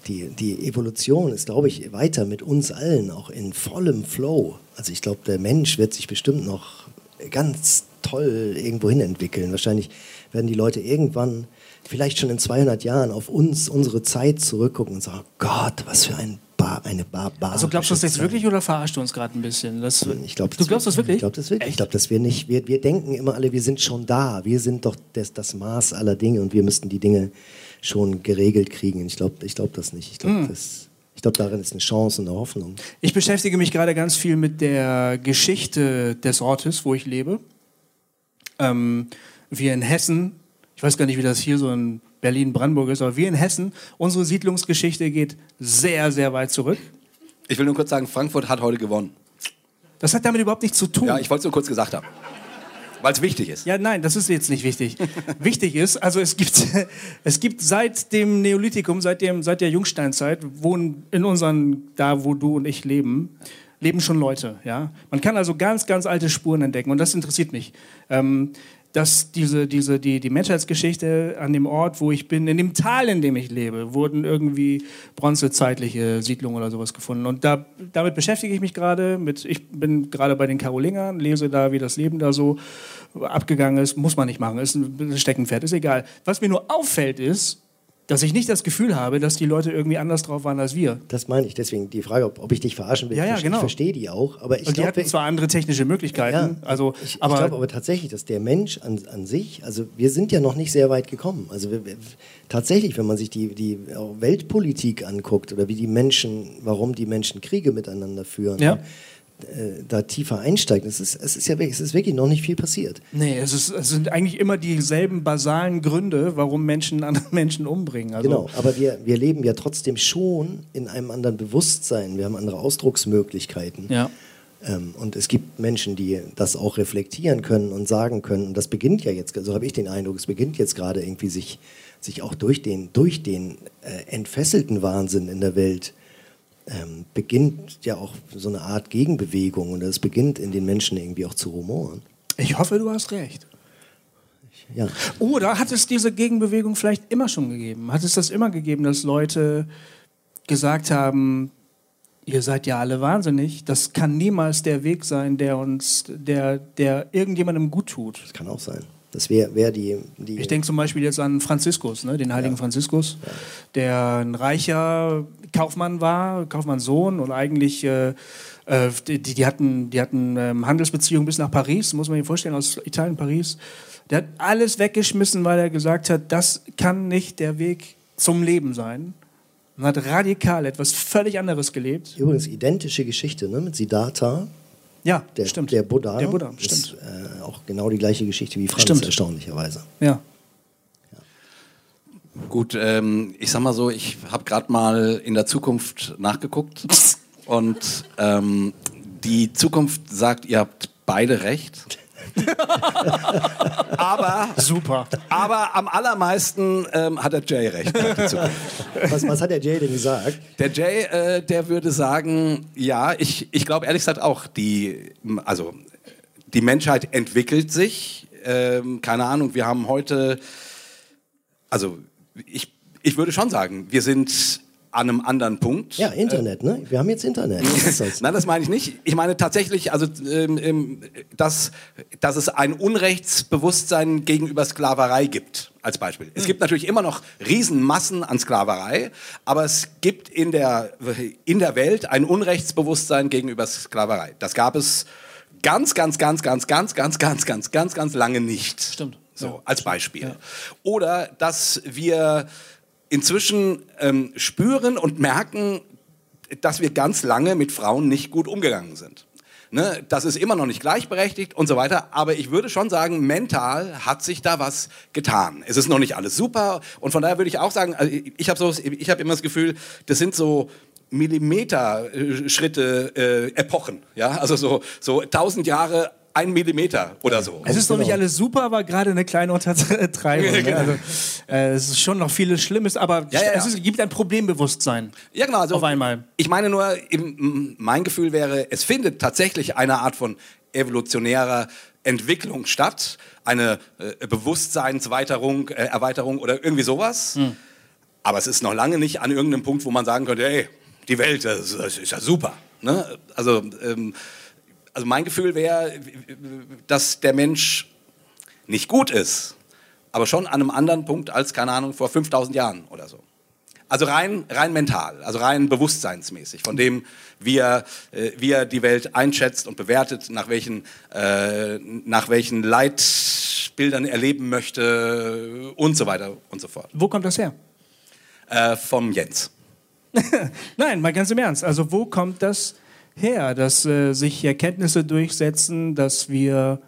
die, die Evolution ist, glaube ich, weiter mit uns allen, auch in vollem Flow. Also, ich glaube, der Mensch wird sich bestimmt noch ganz toll irgendwo hin entwickeln. Wahrscheinlich werden die Leute irgendwann, vielleicht schon in 200 Jahren, auf uns, unsere Zeit zurückgucken und sagen: oh Gott, was für ein Bar, eine Barbar. Also glaubst du das jetzt wirklich oder verarschst du uns gerade ein bisschen? Das, ich glaub, du glaubst das wirklich? Ich glaube das wirklich. Ich glaube, dass wir nicht, wir, wir denken immer alle, wir sind schon da. Wir sind doch das, das Maß aller Dinge und wir müssten die Dinge schon geregelt kriegen. Ich glaube ich glaub das nicht. Ich glaube, mm. das ich glaube, darin ist eine Chance und eine Hoffnung. Ich beschäftige mich gerade ganz viel mit der Geschichte des Ortes, wo ich lebe. Ähm, wir in Hessen, ich weiß gar nicht, wie das hier so in Berlin-Brandenburg ist, aber wir in Hessen, unsere Siedlungsgeschichte geht sehr, sehr weit zurück. Ich will nur kurz sagen, Frankfurt hat heute gewonnen. Das hat damit überhaupt nichts zu tun. Ja, ich wollte es nur kurz gesagt haben. Weil es wichtig ist. Ja, nein, das ist jetzt nicht wichtig. wichtig ist, also es gibt, es gibt seit dem Neolithikum, seit, dem, seit der Jungsteinzeit, wohnen in unseren, da wo du und ich leben, leben schon Leute. Ja? Man kann also ganz, ganz alte Spuren entdecken und das interessiert mich. Ähm, dass diese, diese, die, die Menschheitsgeschichte an dem Ort, wo ich bin, in dem Tal, in dem ich lebe, wurden irgendwie bronzezeitliche Siedlungen oder sowas gefunden. Und da, damit beschäftige ich mich gerade. ich bin gerade bei den Karolingern, lese da, wie das Leben da so abgegangen ist. Muss man nicht machen, ist ein Steckenpferd, ist egal. Was mir nur auffällt ist, dass ich nicht das Gefühl habe, dass die Leute irgendwie anders drauf waren als wir. Das meine ich. Deswegen die Frage, ob, ob ich dich verarschen will. Ja, ja, genau. Ich verstehe die auch. Aber ich Und die glaub, hatten zwar andere technische Möglichkeiten. Ja, also, ich, aber ich glaube aber tatsächlich, dass der Mensch an, an sich, also wir sind ja noch nicht sehr weit gekommen. Also wir, tatsächlich, wenn man sich die, die Weltpolitik anguckt oder wie die Menschen, warum die Menschen Kriege miteinander führen. Ja äh, da tiefer einsteigt. Es ist, es, ist ja, es ist wirklich noch nicht viel passiert. Nee, es, ist, es sind eigentlich immer dieselben basalen Gründe, warum Menschen andere Menschen umbringen. Also genau, aber wir, wir leben ja trotzdem schon in einem anderen Bewusstsein. Wir haben andere Ausdrucksmöglichkeiten. Ja. Ähm, und es gibt Menschen, die das auch reflektieren können und sagen können. Und das beginnt ja jetzt, so habe ich den Eindruck, es beginnt jetzt gerade irgendwie sich, sich auch durch den, durch den äh, entfesselten Wahnsinn in der Welt ähm, beginnt ja auch so eine Art Gegenbewegung und es beginnt in den Menschen irgendwie auch zu rumoren. Ich hoffe, du hast recht. Ja. Oder hat es diese Gegenbewegung vielleicht immer schon gegeben? Hat es das immer gegeben, dass Leute gesagt haben, ihr seid ja alle wahnsinnig, das kann niemals der Weg sein, der uns, der, der irgendjemandem gut tut. Das kann auch sein. Das wäre wär die, die. Ich denke zum Beispiel jetzt an Franziskus, ne, den heiligen ja. Franziskus, ja. der ein reicher Kaufmann war, Kaufmannssohn und eigentlich. Äh, äh, die, die, hatten, die hatten ähm, Handelsbeziehungen bis nach Paris, muss man sich vorstellen, aus Italien, Paris. Der hat alles weggeschmissen, weil er gesagt hat, das kann nicht der Weg zum Leben sein. Und hat radikal etwas völlig anderes gelebt. Übrigens identische Geschichte ne, mit Siddhartha. Ja, der, stimmt. Der Buddha. Der Buddha, stimmt. Ist, äh, auch genau die gleiche Geschichte wie Franz, stimmt. erstaunlicherweise. Ja. Gut, ähm, ich sag mal so, ich habe gerade mal in der Zukunft nachgeguckt und ähm, die Zukunft sagt, ihr habt beide recht. aber super. Aber am allermeisten ähm, hat der Jay recht. Was, was, hat der Jay denn gesagt? Der Jay, äh, der würde sagen, ja, ich, ich glaube ehrlich gesagt auch, die, also die Menschheit entwickelt sich. Ähm, keine Ahnung, wir haben heute, also ich, ich würde schon sagen, wir sind an einem anderen Punkt. Ja, Internet, ne? Wir haben jetzt Internet. Nein, das meine ich nicht. Ich meine tatsächlich, also ähm, ähm, dass, dass es ein Unrechtsbewusstsein gegenüber Sklaverei gibt, als Beispiel. Es gibt natürlich immer noch Riesenmassen an Sklaverei, aber es gibt in der, in der Welt ein Unrechtsbewusstsein gegenüber Sklaverei. Das gab es ganz, ganz, ganz, ganz, ganz, ganz, ganz, ganz, ganz, ganz lange nicht. Stimmt. So, als Beispiel. Ja. Oder dass wir inzwischen ähm, spüren und merken, dass wir ganz lange mit Frauen nicht gut umgegangen sind. Ne? Das ist immer noch nicht gleichberechtigt und so weiter. Aber ich würde schon sagen, mental hat sich da was getan. Es ist noch nicht alles super. Und von daher würde ich auch sagen, also ich habe so, habe immer das Gefühl, das sind so Millimeter-Schritte, äh, Epochen. Ja? Also so, so tausend Jahre ein Millimeter oder so. Es ist noch nicht alles super, aber gerade eine kleine Untertreibung. ne? Genau. also, äh, es ist schon noch vieles Schlimmes, aber Ja, ja, es ist, gibt ein Problembewusstsein. Ja, genau. Also Auf einmal. Ich meine nur, eben, mein Gefühl wäre, es findet tatsächlich eine Art von evolutionärer Entwicklung statt, eine äh, Bewusstseinsweiterung, äh, Erweiterung oder irgendwie sowas. Hm. Aber es ist noch lange nicht an irgendeinem Punkt, wo man sagen könnte, ey, die Welt, das, das ist ja super. Ne? Also, ähm, also mein Gefühl wäre, dass der Mensch nicht gut ist, aber schon an einem anderen Punkt als, keine Ahnung, vor 5000 Jahren oder so. Also rein, rein mental, also rein bewusstseinsmäßig, von dem, wie er, äh, wie er die Welt einschätzt und bewertet, nach welchen, äh, nach welchen Leitbildern er leben möchte und so weiter und so fort. Wo kommt das her? Äh, vom Jens. Nein, mal ganz im Ernst. Also wo kommt das her, dass äh, sich Erkenntnisse durchsetzen, dass wir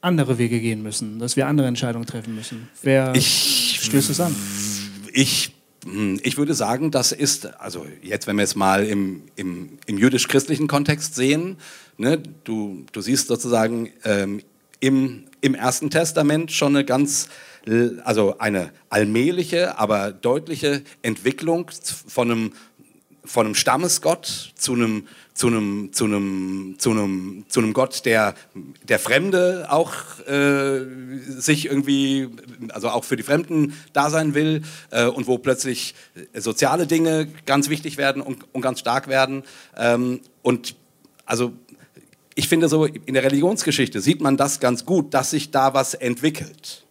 andere Wege gehen müssen, dass wir andere Entscheidungen treffen müssen? Wer Ich- stößt es an? Ich, hm, ich würde sagen, das ist, also jetzt, wenn wir es mal im, im, im jüdisch-christlichen Kontext sehen, ne, du, du siehst sozusagen ähm, im, im Ersten Testament schon eine ganz, also eine allmähliche, aber deutliche Entwicklung von einem, von einem Stammesgott zu einem, zu einem, zu einem, zu einem, zu einem Gott, der, der Fremde auch äh, sich irgendwie, also auch für die Fremden da sein will äh, und wo plötzlich soziale Dinge ganz wichtig werden und, und ganz stark werden. Ähm, und also ich finde so, in der Religionsgeschichte sieht man das ganz gut, dass sich da was entwickelt.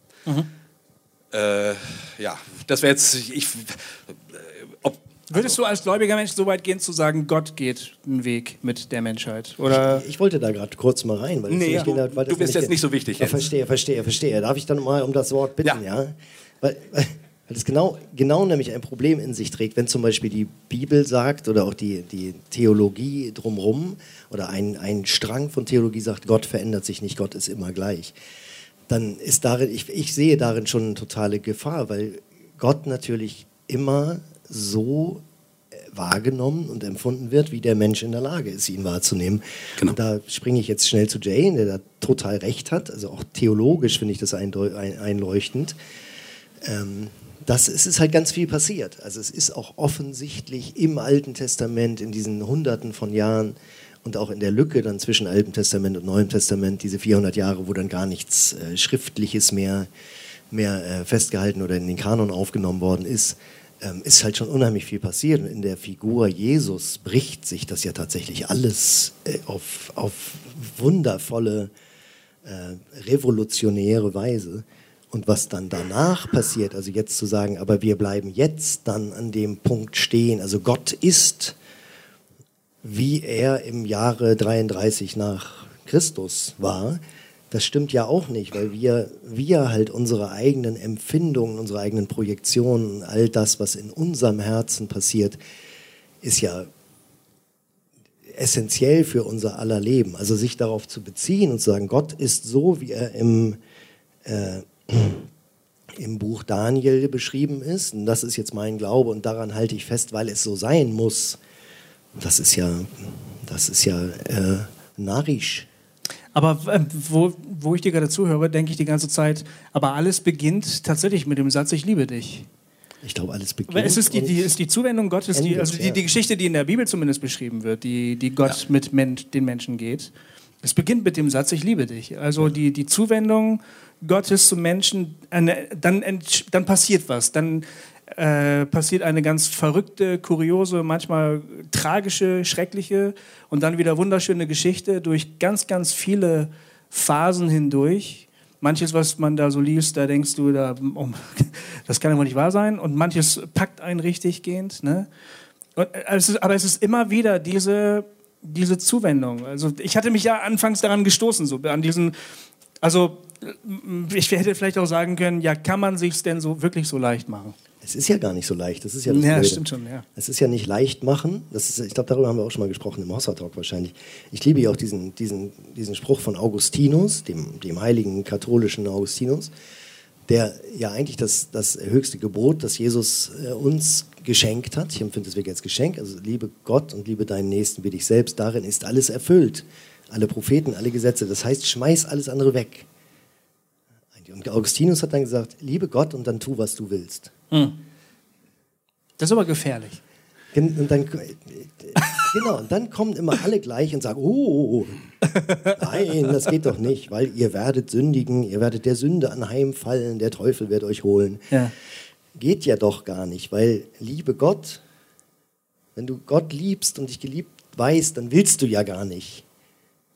Äh, ja, das wäre jetzt, ich, Würdest du als gläubiger Mensch so weit gehen zu sagen, Gott geht einen Weg mit der Menschheit? Oder Ich wollte da gerade kurz mal rein. Weil Nee, nämlich du- genau- weil du bist jetzt nicht so wichtig, Ja, verstehe, verstehe, verstehe. Darf ich dann mal um das Wort bitten, Ja. ja? Weil, weil das genau, genau nämlich ein Problem in sich trägt, wenn zum Beispiel die Bibel sagt oder auch die, die Theologie drumherum oder ein, ein Strang von Theologie sagt, Gott verändert sich nicht, Gott ist immer gleich. Dann ist darin, ich, ich sehe darin schon eine totale Gefahr, weil Gott natürlich immer so äh, wahrgenommen und empfunden wird, wie der Mensch in der Lage ist, ihn wahrzunehmen. Genau. Und da springe ich jetzt schnell zu Jane, der da total recht hat. Also auch theologisch finde ich das ein, einleuchtend. Ähm, das es ist halt ganz viel passiert. Also es ist auch offensichtlich im Alten Testament in diesen Hunderten von Jahren und auch in der Lücke dann zwischen Altem Testament und Neuem Testament, diese 400 Jahre, wo dann gar nichts äh, Schriftliches mehr, mehr äh, festgehalten oder in den Kanon aufgenommen worden ist, ähm, ist halt schon unheimlich viel passiert. In der Figur Jesus bricht sich das ja tatsächlich alles äh, auf, auf wundervolle, äh, revolutionäre Weise. Und was dann danach passiert, also jetzt zu sagen, aber wir bleiben jetzt dann an dem Punkt stehen, also Gott ist, wie er im Jahre 33 nach Christus war, das stimmt ja auch nicht, weil wir, wir halt unsere eigenen Empfindungen, unsere eigenen Projektionen, all das, was in unserem Herzen passiert, ist ja essentiell für unser aller Leben. Also sich darauf zu beziehen und zu sagen, Gott ist so, wie er im, äh, im Buch Daniel beschrieben ist. Und das ist jetzt mein Glaube und daran halte ich fest, weil es so sein muss. Das ist ja, das ist ja äh, narrisch. Aber äh, wo, wo ich dir gerade zuhöre, denke ich die ganze Zeit, aber alles beginnt tatsächlich mit dem Satz, ich liebe dich. Ich glaube, alles beginnt. Weil es ist die, die, ist die Zuwendung Gottes, die, also die, ja. die Geschichte, die in der Bibel zumindest beschrieben wird, die, die Gott mit Men den Menschen geht. Es beginnt mit dem Satz, ich liebe dich. Also die, die Zuwendung Gottes zum Menschen, dann, dann passiert was. Dann äh, passiert eine ganz verrückte, kuriose, manchmal tragische, schreckliche und dann wieder wunderschöne Geschichte durch ganz, ganz viele Phasen hindurch. Manches, was man da so liest, da denkst du, da, oh, das kann ja wohl nicht wahr sein. Und manches packt einen richtig gehend. Ne? Und, äh, es aber es ist immer wieder diese, diese Zuwendung. Also ich hatte mich ja anfangs daran gestoßen, so an diesen, also ich hätte vielleicht auch sagen können, ja, kann man sich's denn so wirklich so leicht machen? Es ist ja gar nicht so leicht. Das ist ja das Ja, Blöde. stimmt schon, ja. Es ist ja nicht leicht machen. Das ist, ich glaube, darüber haben wir auch schon mal gesprochen im Hossa Talk wahrscheinlich. Ich liebe ja auch diesen, diesen, diesen Spruch von Augustinus, dem, dem heiligen katholischen Augustinus, der ja eigentlich das, das höchste Gebot, das Jesus äh, uns geschenkt hat. Ich empfinde es wirklich als Geschenk. Also liebe Gott und liebe deinen Nächsten wie dich selbst. Darin ist alles erfüllt. Alle Propheten, alle Gesetze. Das heißt, schmeiß alles andere weg. Und Augustinus hat dann gesagt, liebe Gott und dann tu, was du willst. Das ist aber gefährlich. Gen- Und dann, genau, und dann kommen immer alle gleich und sagen, oh, nein, das geht doch nicht, weil ihr werdet sündigen, ihr werdet der Sünde anheimfallen, der Teufel wird euch holen. Ja. Geht ja doch gar nicht, weil liebe Gott, wenn du Gott liebst und dich geliebt weißt, dann willst du ja gar nicht.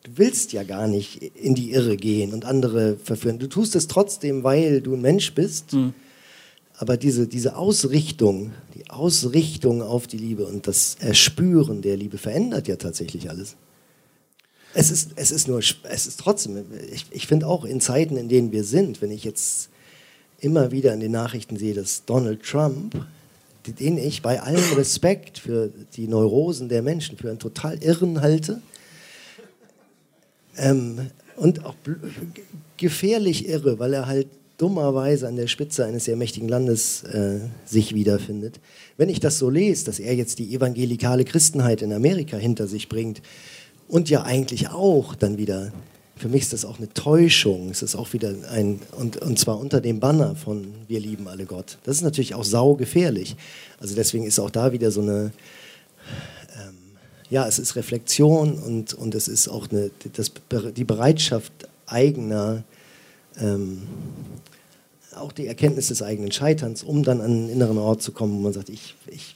Du willst ja gar nicht in die Irre gehen und andere verführen. Du tust es trotzdem, weil du ein Mensch bist. Aber diese, diese Ausrichtung, die Ausrichtung auf die Liebe und das Erspüren der Liebe verändert ja tatsächlich alles. Es ist, es ist nur, es ist trotzdem, ich, ich finde auch in Zeiten, in denen wir sind, wenn ich jetzt immer wieder in den Nachrichten sehe, dass Donald Trump, den ich bei allem Respekt für die Neurosen der Menschen für einen total Irren halte, ähm, und auch gefährlich irre, weil er halt dummerweise an der Spitze eines sehr mächtigen Landes äh, sich wiederfindet. Wenn ich das so lese, dass er jetzt die evangelikale Christenheit in Amerika hinter sich bringt und ja eigentlich auch dann wieder, für mich ist das auch eine Täuschung, es ist auch wieder ein, und, und zwar unter dem Banner von wir lieben alle Gott. Das ist natürlich auch saugefährlich. Also deswegen ist auch da wieder so eine, ja, es ist Reflexion und, und es ist auch eine, das, die Bereitschaft eigener, ähm, auch die Erkenntnis des eigenen Scheiterns, um dann an einen inneren Ort zu kommen, wo man sagt, ich, ich,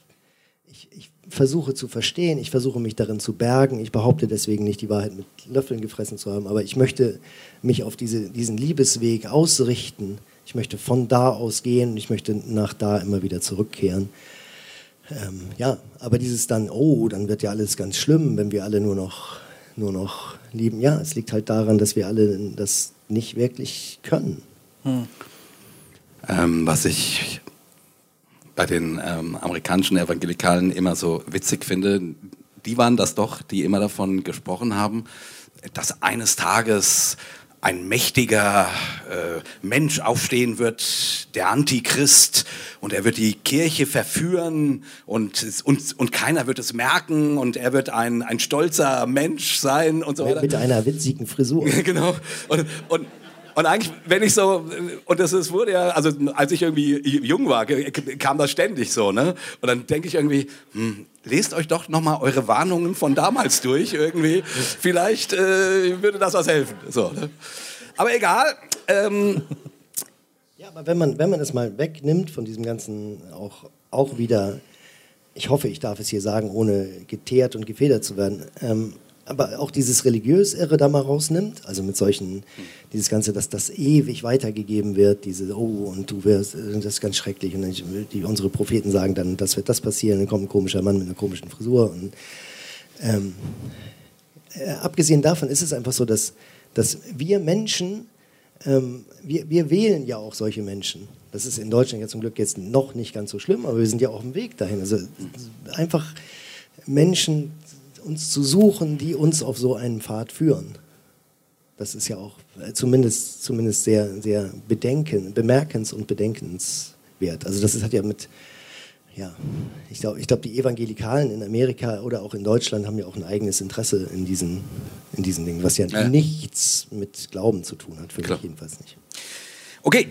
ich, ich versuche zu verstehen, ich versuche mich darin zu bergen, ich behaupte deswegen nicht, die Wahrheit mit Löffeln gefressen zu haben, aber ich möchte mich auf diese, diesen Liebesweg ausrichten, ich möchte von da aus gehen und ich möchte nach da immer wieder zurückkehren. Ähm, ja, aber dieses dann, oh, dann wird ja alles ganz schlimm, wenn wir alle nur noch, nur noch lieben. Ja, es liegt halt daran, dass wir alle das nicht wirklich können. Ähm, was ich bei den ähm, amerikanischen Evangelikalen immer so witzig finde, die waren das doch, die immer davon gesprochen haben, dass eines Tages ein mächtiger äh, Mensch aufstehen wird, der Antichrist, und er wird die Kirche verführen und, und, und keiner wird es merken und er wird ein, ein stolzer Mensch sein und so weiter. Mit einer witzigen Frisur. genau. Und, und, und eigentlich, wenn ich so, und das ist, wurde ja, also als ich irgendwie jung war, kam das ständig so, ne? Und dann denke ich irgendwie, hm, lest euch doch nochmal eure Warnungen von damals durch, irgendwie. Vielleicht äh, würde das was helfen. So, ne? Aber egal. Ähm, Ja, aber wenn man, wenn man es mal wegnimmt von diesem ganzen, auch, auch wieder, ich hoffe, ich darf es hier sagen, ohne geteert und gefedert zu werden, ähm, aber auch dieses religiös-Irre da mal rausnimmt, also mit solchen, dieses Ganze, dass das ewig weitergegeben wird, diese, oh, und du wirst, das ist ganz schrecklich, und dann, die, unsere Propheten sagen dann, das wird das passieren, dann kommt ein komischer Mann mit einer komischen Frisur und ähm, äh, abgesehen davon ist es einfach so, dass, dass wir Menschen, ähm, wir, wir wählen ja auch solche Menschen. Das ist in Deutschland ja zum Glück jetzt noch nicht ganz so schlimm, aber wir sind ja auch auf dem Weg dahin. Also einfach Menschen uns zu suchen, die uns auf so einen Pfad führen. Das ist ja auch äh, zumindest, zumindest sehr, sehr bedenken, bemerkens- und bedenkenswert. Also das ist, hat ja mit, ja, ich glaube, ich glaub, die Evangelikalen in Amerika oder auch in Deutschland haben ja auch ein eigenes Interesse in diesen, in diesen Dingen, was ja, Ja. nichts mit Glauben zu tun hat, für Klar. mich jedenfalls nicht. okay,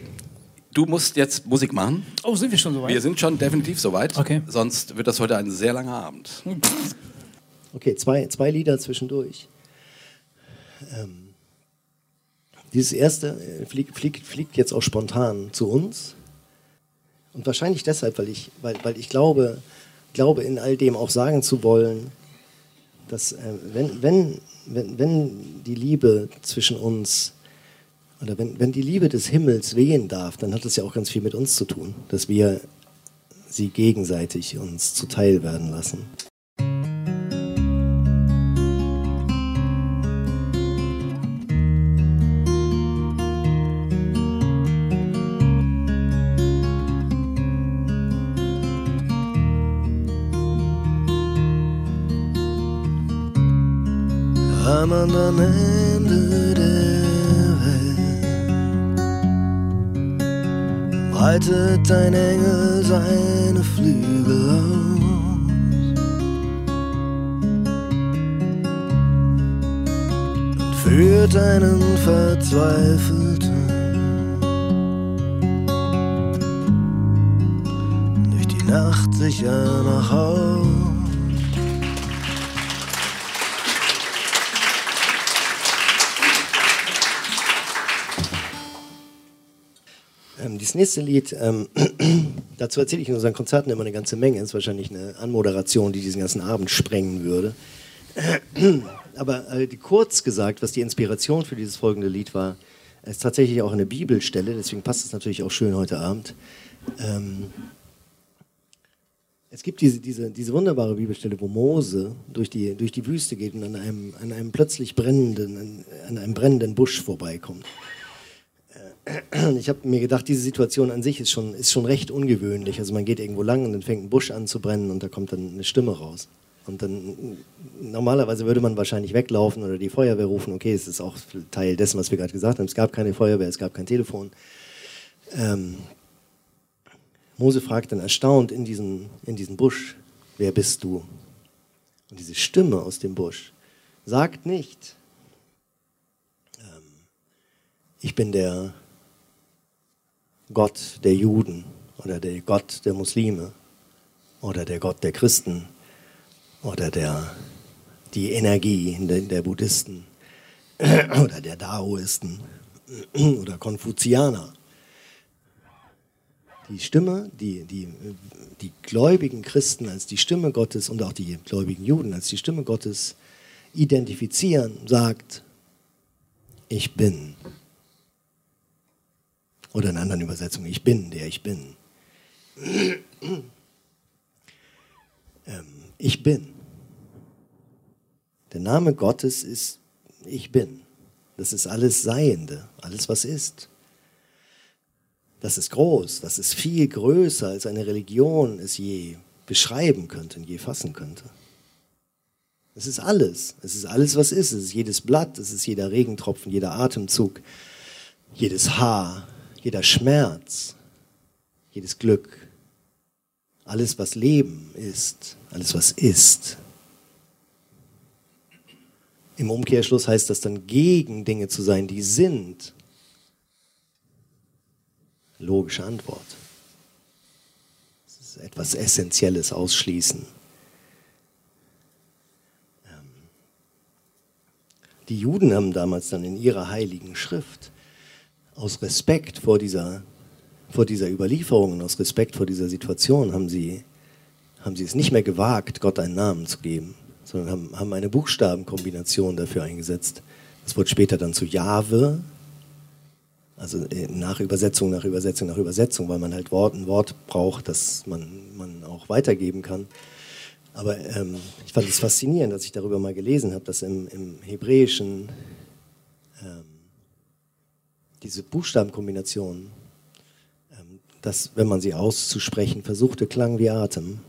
du musst jetzt Musik machen. Oh, sind wir schon so weit? Wir sind schon definitiv soweit. Okay. Sonst wird das heute ein sehr langer Abend. Okay, zwei, zwei Lieder zwischendurch. Ähm, dieses erste äh, fliegt, fliegt, fliegt jetzt auch spontan zu uns. Und wahrscheinlich deshalb, weil ich, weil, weil ich glaube, glaube, in all dem auch sagen zu wollen, dass äh, wenn, wenn, wenn, wenn die Liebe zwischen uns oder wenn, wenn die Liebe des Himmels wehen darf, dann hat das ja auch ganz viel mit uns zu tun, dass wir sie gegenseitig uns zuteil werden lassen. Anderen Ende der Welt breitet ein Engel seine Flügel aus. und Führt einen Verzweifelten durch die Nacht sicher nach Haus. Dieses nächste Lied, ähm, dazu erzähle ich in unseren Konzerten immer eine ganze Menge. Das ist wahrscheinlich eine Anmoderation, die diesen ganzen Abend sprengen würde. Aber äh, kurz gesagt, was die Inspiration für dieses folgende Lied war, ist tatsächlich auch eine Bibelstelle, deswegen passt es natürlich auch schön heute Abend. Ähm, es gibt diese, diese, diese wunderbare Bibelstelle, wo Mose durch die, durch die Wüste geht und an einem, an einem plötzlich brennenden, an einem brennenden Busch vorbeikommt. Ich habe mir gedacht, diese Situation an sich ist schon, ist schon recht ungewöhnlich. Also man geht irgendwo lang und dann fängt ein Busch an zu brennen und da kommt dann eine Stimme raus. Und dann normalerweise würde man wahrscheinlich weglaufen oder die Feuerwehr rufen. Okay, es ist auch Teil dessen, was wir gerade gesagt haben. Es gab keine Feuerwehr, es gab kein Telefon. Ähm, Mose fragt dann erstaunt in diesen, in diesen Busch, wer bist du? Und diese Stimme aus dem Busch sagt nicht, ähm, ich bin der Gott der Juden oder der Gott der Muslime oder der Gott der Christen oder der, die Energie der, Buddhisten oder der Daoisten oder Konfuzianer. Die Stimme, die, die, die gläubigen Christen als die Stimme Gottes und auch die gläubigen Juden als die Stimme Gottes identifizieren, sagt, ich bin. Oder in anderen Übersetzungen, ich bin, der ich bin. ähm, ich bin. Der Name Gottes ist ich bin. Das ist alles Seiende, alles was ist. Das ist groß, das ist viel größer, als eine Religion es je beschreiben könnte und je fassen könnte. Es ist alles. Es ist alles, was ist. Es ist jedes Blatt, es ist jeder Regentropfen, jeder Atemzug, jedes Haar, jeder Schmerz, jedes Glück, alles, was Leben ist, alles, was ist. Im Umkehrschluss heißt das dann, gegen Dinge zu sein, die sind. Logische Antwort. Das ist etwas Essentielles ausschließen. Ähm, die Juden haben damals dann in ihrer heiligen Schrift aus Respekt vor dieser, vor dieser Überlieferung und aus Respekt vor dieser Situation haben sie, haben sie es nicht mehr gewagt, Gott einen Namen zu geben, sondern haben, haben eine Buchstabenkombination dafür eingesetzt. Das wurde später dann zu Jahwe, also äh, nach Übersetzung, nach Übersetzung, nach Übersetzung, weil man halt Wort, ein Wort braucht, das man, man auch weitergeben kann. Aber ähm, ich fand es faszinierend, als ich darüber mal gelesen habe, dass im, im Hebräischen ähm, diese Buchstabenkombination, ähm, dass, wenn man sie auszusprechen versuchte, klang wie Atem.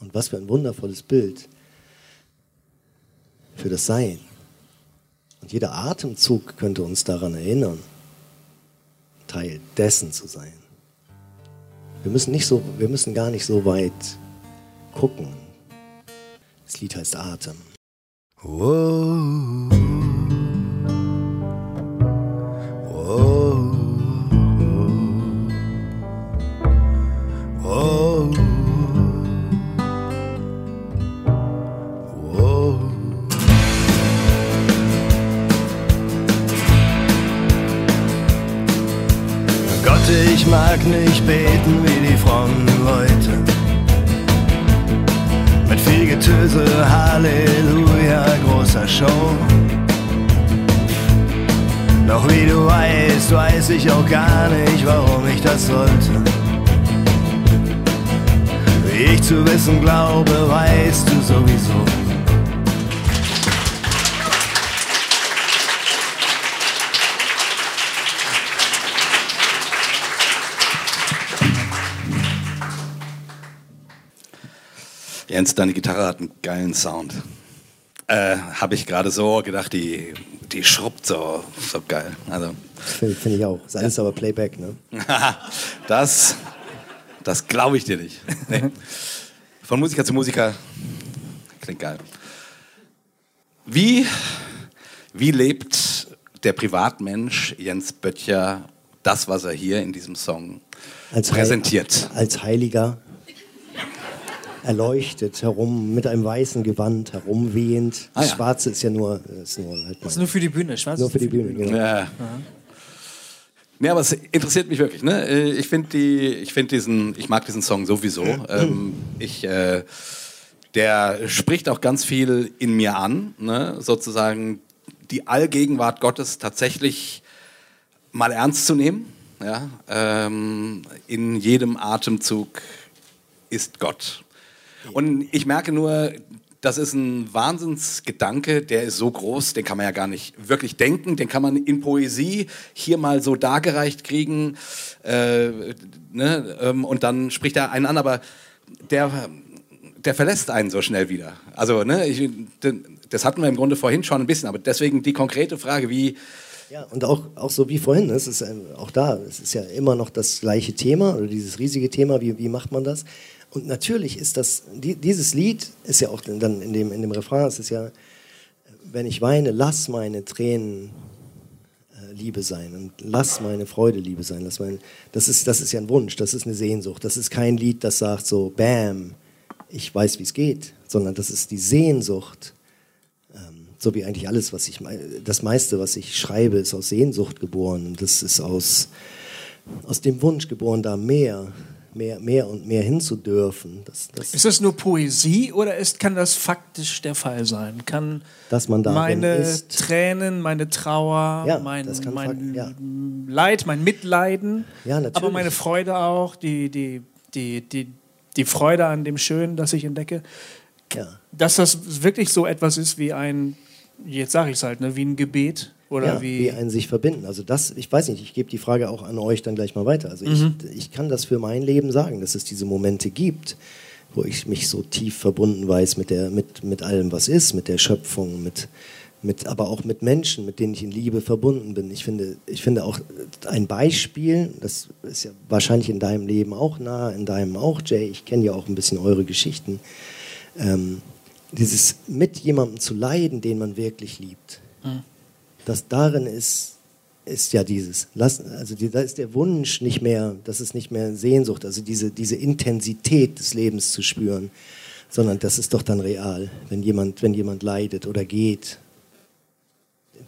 Und was für ein wundervolles Bild für das Sein. Und jeder Atemzug könnte uns daran erinnern, Teil dessen zu sein. Wir müssen, nicht so, wir müssen gar nicht so weit gucken. Das Lied heißt Atem. Whoa. Mag nicht beten wie die frommen Leute. Mit viel Getöse, Halleluja, großer Show. Doch wie du weißt, weiß ich auch gar nicht, warum ich das sollte. Wie ich zu wissen glaube, weißt du sowieso. Jens, deine Gitarre hat einen geilen Sound. äh, habe ich gerade so gedacht, die, die schrubbt so, so geil. Also, Finde find ich auch. Das ist alles aber Playback, ne? das das glaube ich dir nicht. Nee. Von Musiker zu Musiker klingt geil. Wie, wie lebt der Privatmensch Jens Böttcher das, was er hier in diesem Song Als Heil- präsentiert? Als Heiliger. Erleuchtet herum mit einem weißen Gewand herumwehend. Ah, Das ja. Schwarze ist ja nur, ist nur, halt Das ist nur für die Bühne, schwarz. nur für die Bühne. Genau. Ja. Nee, aber es interessiert mich wirklich. Ne? Äh, Ich finde die, ich finde diesen, ich mag diesen Song sowieso. Ähm, ich, äh, der spricht auch ganz viel in mir an, ne? sozusagen die Allgegenwart Gottes tatsächlich mal ernst zu nehmen. Ja? Ähm, in jedem Atemzug ist Gott. Und ich merke nur, das ist ein Wahnsinnsgedanke, der ist so groß, den kann man ja gar nicht wirklich denken, den kann man in Poesie hier mal so dargereicht kriegen äh, ne, ähm, und dann spricht er einen an, aber der, der verlässt einen so schnell wieder. Also, ne, ich, das hatten wir im Grunde vorhin schon ein bisschen, aber deswegen die konkrete Frage, wie, Ja, und auch, auch so wie vorhin, es ist ähm, auch da, es ist ja immer noch das gleiche Thema oder dieses riesige Thema, wie, wie macht man das? Und natürlich ist das, die, dieses Lied ist ja auch dann in dem, in dem Refrain, es ist ja, wenn ich weine, lass meine Tränen äh, Liebe sein und lass meine Freude Liebe sein. Lass mein, das, ist, das ist ja ein Wunsch, das ist eine Sehnsucht. Das ist kein Lied, das sagt so, bam, ich weiß, wie es geht, sondern das ist die Sehnsucht so wie eigentlich alles, was ich, das meiste, was ich schreibe, ist aus Sehnsucht geboren. Und das ist aus, aus dem Wunsch geboren, da mehr, mehr, mehr und mehr hinzudürfen. Das, das, Ist das nur Poesie oder ist, kann das faktisch der Fall sein? Kann Dass man meine ist. Tränen, meine Trauer, Ja, mein, mein ja. Leid, mein Mitleiden, Ja, aber meine Freude auch, die, die, die, die, die Freude an dem Schönen, das ich entdecke, dass das wirklich so etwas ist wie ein, jetzt sage ich es halt, ne, wie ein Gebet oder ja, wie, wie ein sich verbinden. Also das, ich weiß nicht, ich gebe die Frage auch an euch dann gleich mal weiter. Also Mhm. ich, ich kann das für mein Leben sagen, dass es diese Momente gibt, wo ich mich so tief verbunden weiß mit, der, mit, mit allem, was ist, mit der Schöpfung, mit, mit, aber auch mit Menschen, mit denen ich in Liebe verbunden bin. Ich finde, ich finde auch ein Beispiel, das ist ja wahrscheinlich in deinem Leben auch nah, in deinem auch, Jay, ich kenne ja auch ein bisschen eure Geschichten. Ähm, dieses mit jemandem zu leiden, den man wirklich liebt das darin ist, ist ja dieses, lass, also die, da ist der Wunsch nicht mehr, das ist nicht mehr Sehnsucht, also diese, diese Intensität des Lebens zu spüren, sondern das ist doch dann real, wenn jemand, wenn jemand leidet oder geht,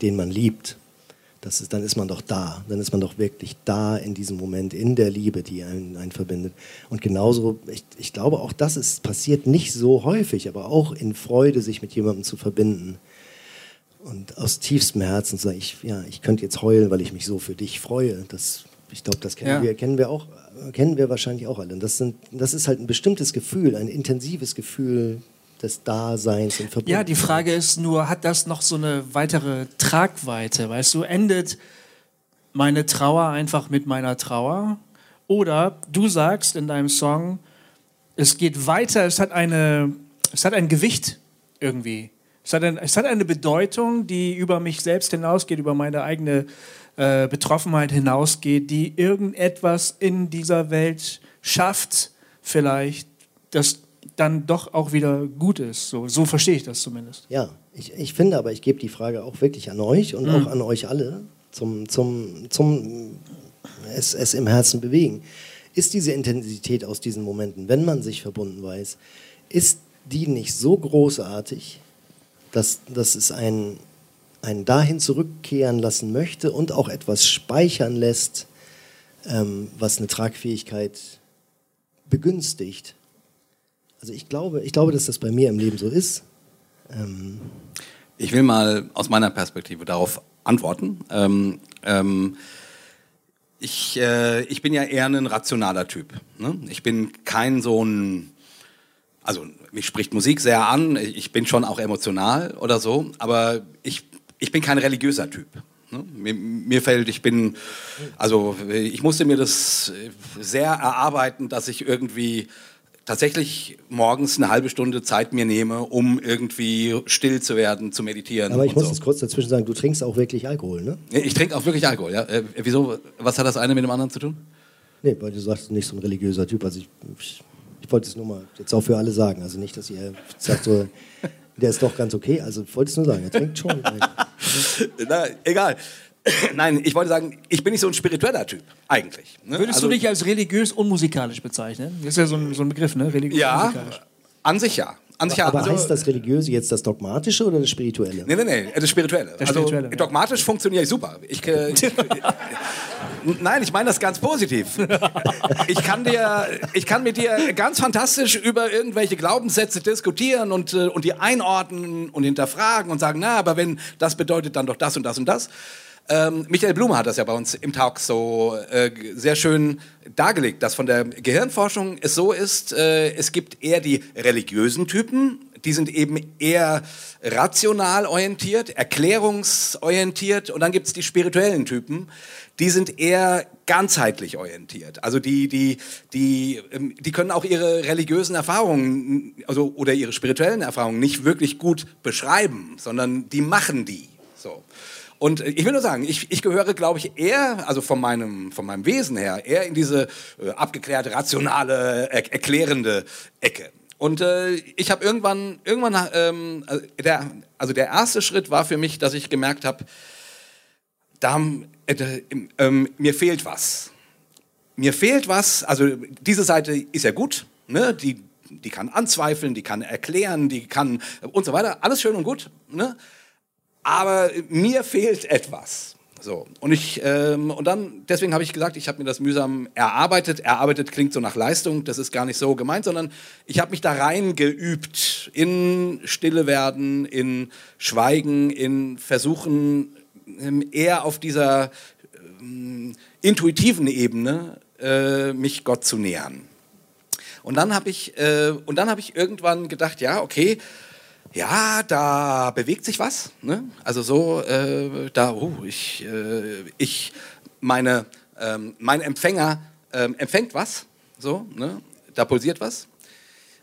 den man liebt, das ist, dann ist man doch da, dann ist man doch wirklich da in diesem Moment, in der Liebe, die einen, einen verbindet. Und genauso, ich, ich glaube, auch das ist, passiert nicht so häufig, aber auch in Freude, sich mit jemandem zu verbinden und aus tiefstem Herzen zu sagen, ich, ja, ich könnte jetzt heulen, weil ich mich so für dich freue. Das, ich glaube, das kennen, Ja. wir, kennen wir auch, kennen wir wahrscheinlich auch alle. Und das, sind, das ist halt ein bestimmtes Gefühl, ein intensives Gefühl des Daseins und Verbundenseins. Ja, die Frage ist nur, hat das noch so eine weitere Tragweite? Weißt du, endet meine Trauer einfach mit meiner Trauer? Oder du sagst in deinem Song, es geht weiter, es hat, eine, es hat ein Gewicht irgendwie. Es hat, ein, es hat eine Bedeutung, die über mich selbst hinausgeht, über meine eigene äh, Betroffenheit hinausgeht, die irgendetwas in dieser Welt schafft, vielleicht, das dann doch auch wieder gut ist. So, so verstehe ich das zumindest. Ja, ich, ich finde aber, ich gebe die Frage auch wirklich an euch und auch an euch alle zum, zum, zum es, es im Herzen bewegen. Ist diese Intensität aus diesen Momenten, wenn man sich verbunden weiß, ist die nicht so großartig, dass, dass es einen, einen dahin zurückkehren lassen möchte und auch etwas speichern lässt, ähm, was eine Tragfähigkeit begünstigt? Also ich glaube, ich glaube, dass das bei mir im Leben so ist. Ähm, Ich will mal aus meiner Perspektive darauf antworten. Ähm, ähm, ich, äh, ich bin ja eher ein rationaler Typ. Ne? Ich bin kein so ein, also mich spricht Musik sehr an, ich bin schon auch emotional oder so, aber ich, ich bin kein religiöser Typ. Ne? Mir, mir fällt, ich bin, also ich musste mir das sehr erarbeiten, dass ich irgendwie tatsächlich morgens eine halbe Stunde Zeit mir nehme, um irgendwie still zu werden, zu meditieren. Aber ich muss so. jetzt kurz dazwischen sagen, du trinkst auch wirklich Alkohol, ne? Ich trinke auch wirklich Alkohol, ja. Äh, wieso? Was hat das eine mit dem anderen zu tun? Nee, weil du sagst, du nicht so ein religiöser Typ. Also ich, ich, ich wollte es nur mal jetzt auch für alle sagen. Also nicht, dass ihr sagt so, der ist doch ganz okay. Also ich wollte es nur sagen, er trinkt schon. Na, egal. Nein, ich wollte sagen, ich bin nicht so ein spiritueller Typ, eigentlich. Ne? Würdest Also- du dich als religiös unmusikalisch bezeichnen? Das ist ja so ein, so ein Begriff, ne? Religiös Ja, unmusikalisch. an sich ja. An sich ja. Aber Also- heißt das Religiöse jetzt das Dogmatische oder das Spirituelle? Nee, nee, nee, das Spirituelle. Das also Spirituelle, ja. dogmatisch funktioniere ich super. Ich, äh, ich, nein, ich meine das ganz positiv. Ich kann, dir, ich kann mit dir ganz fantastisch über irgendwelche Glaubenssätze diskutieren und, äh, und die einordnen und hinterfragen und sagen, na, aber wenn das bedeutet dann doch das und das und das. Ähm, Michael Blume hat das ja bei uns im Talk so äh, sehr schön dargelegt, dass von der Gehirnforschung es so ist, äh, es gibt eher die religiösen Typen, die sind eben eher rational orientiert, erklärungsorientiert und dann gibt es die spirituellen Typen, die sind eher ganzheitlich orientiert. Also die, die, die, ähm, die können auch ihre religiösen Erfahrungen also, oder ihre spirituellen Erfahrungen nicht wirklich gut beschreiben, sondern die machen die. Und äh, ich will nur sagen, ich, ich gehöre, glaube ich, eher, also von meinem, von meinem Wesen her, eher in diese äh, abgeklärte, rationale, er erklärende Ecke. Und äh, ich habe irgendwann, irgendwann, ähm, also der, also der erste Schritt war für mich, dass ich gemerkt habe, da, äh, ähm, mir fehlt was. Mir fehlt was, also diese Seite ist ja gut, ne? die, die kann anzweifeln, die kann erklären, die kann und so weiter, alles schön und gut. Ne? Aber mir fehlt etwas. So. Und, ich, ähm, und dann, deswegen habe ich gesagt, ich habe mir das mühsam erarbeitet. Erarbeitet klingt so nach Leistung, das ist gar nicht so gemeint, sondern ich habe mich da reingeübt in Stille werden, in Schweigen, in Versuchen, ähm, eher auf dieser ähm, intuitiven Ebene äh, mich Gott zu nähern. Und dann habe ich, äh, und dann habe ich irgendwann gedacht, ja, okay, ja, da bewegt sich was. Ne? Also so, äh, da, oh, ich, äh, ich, meine, ähm, mein Empfänger ähm, empfängt was, so, ne? da pulsiert was.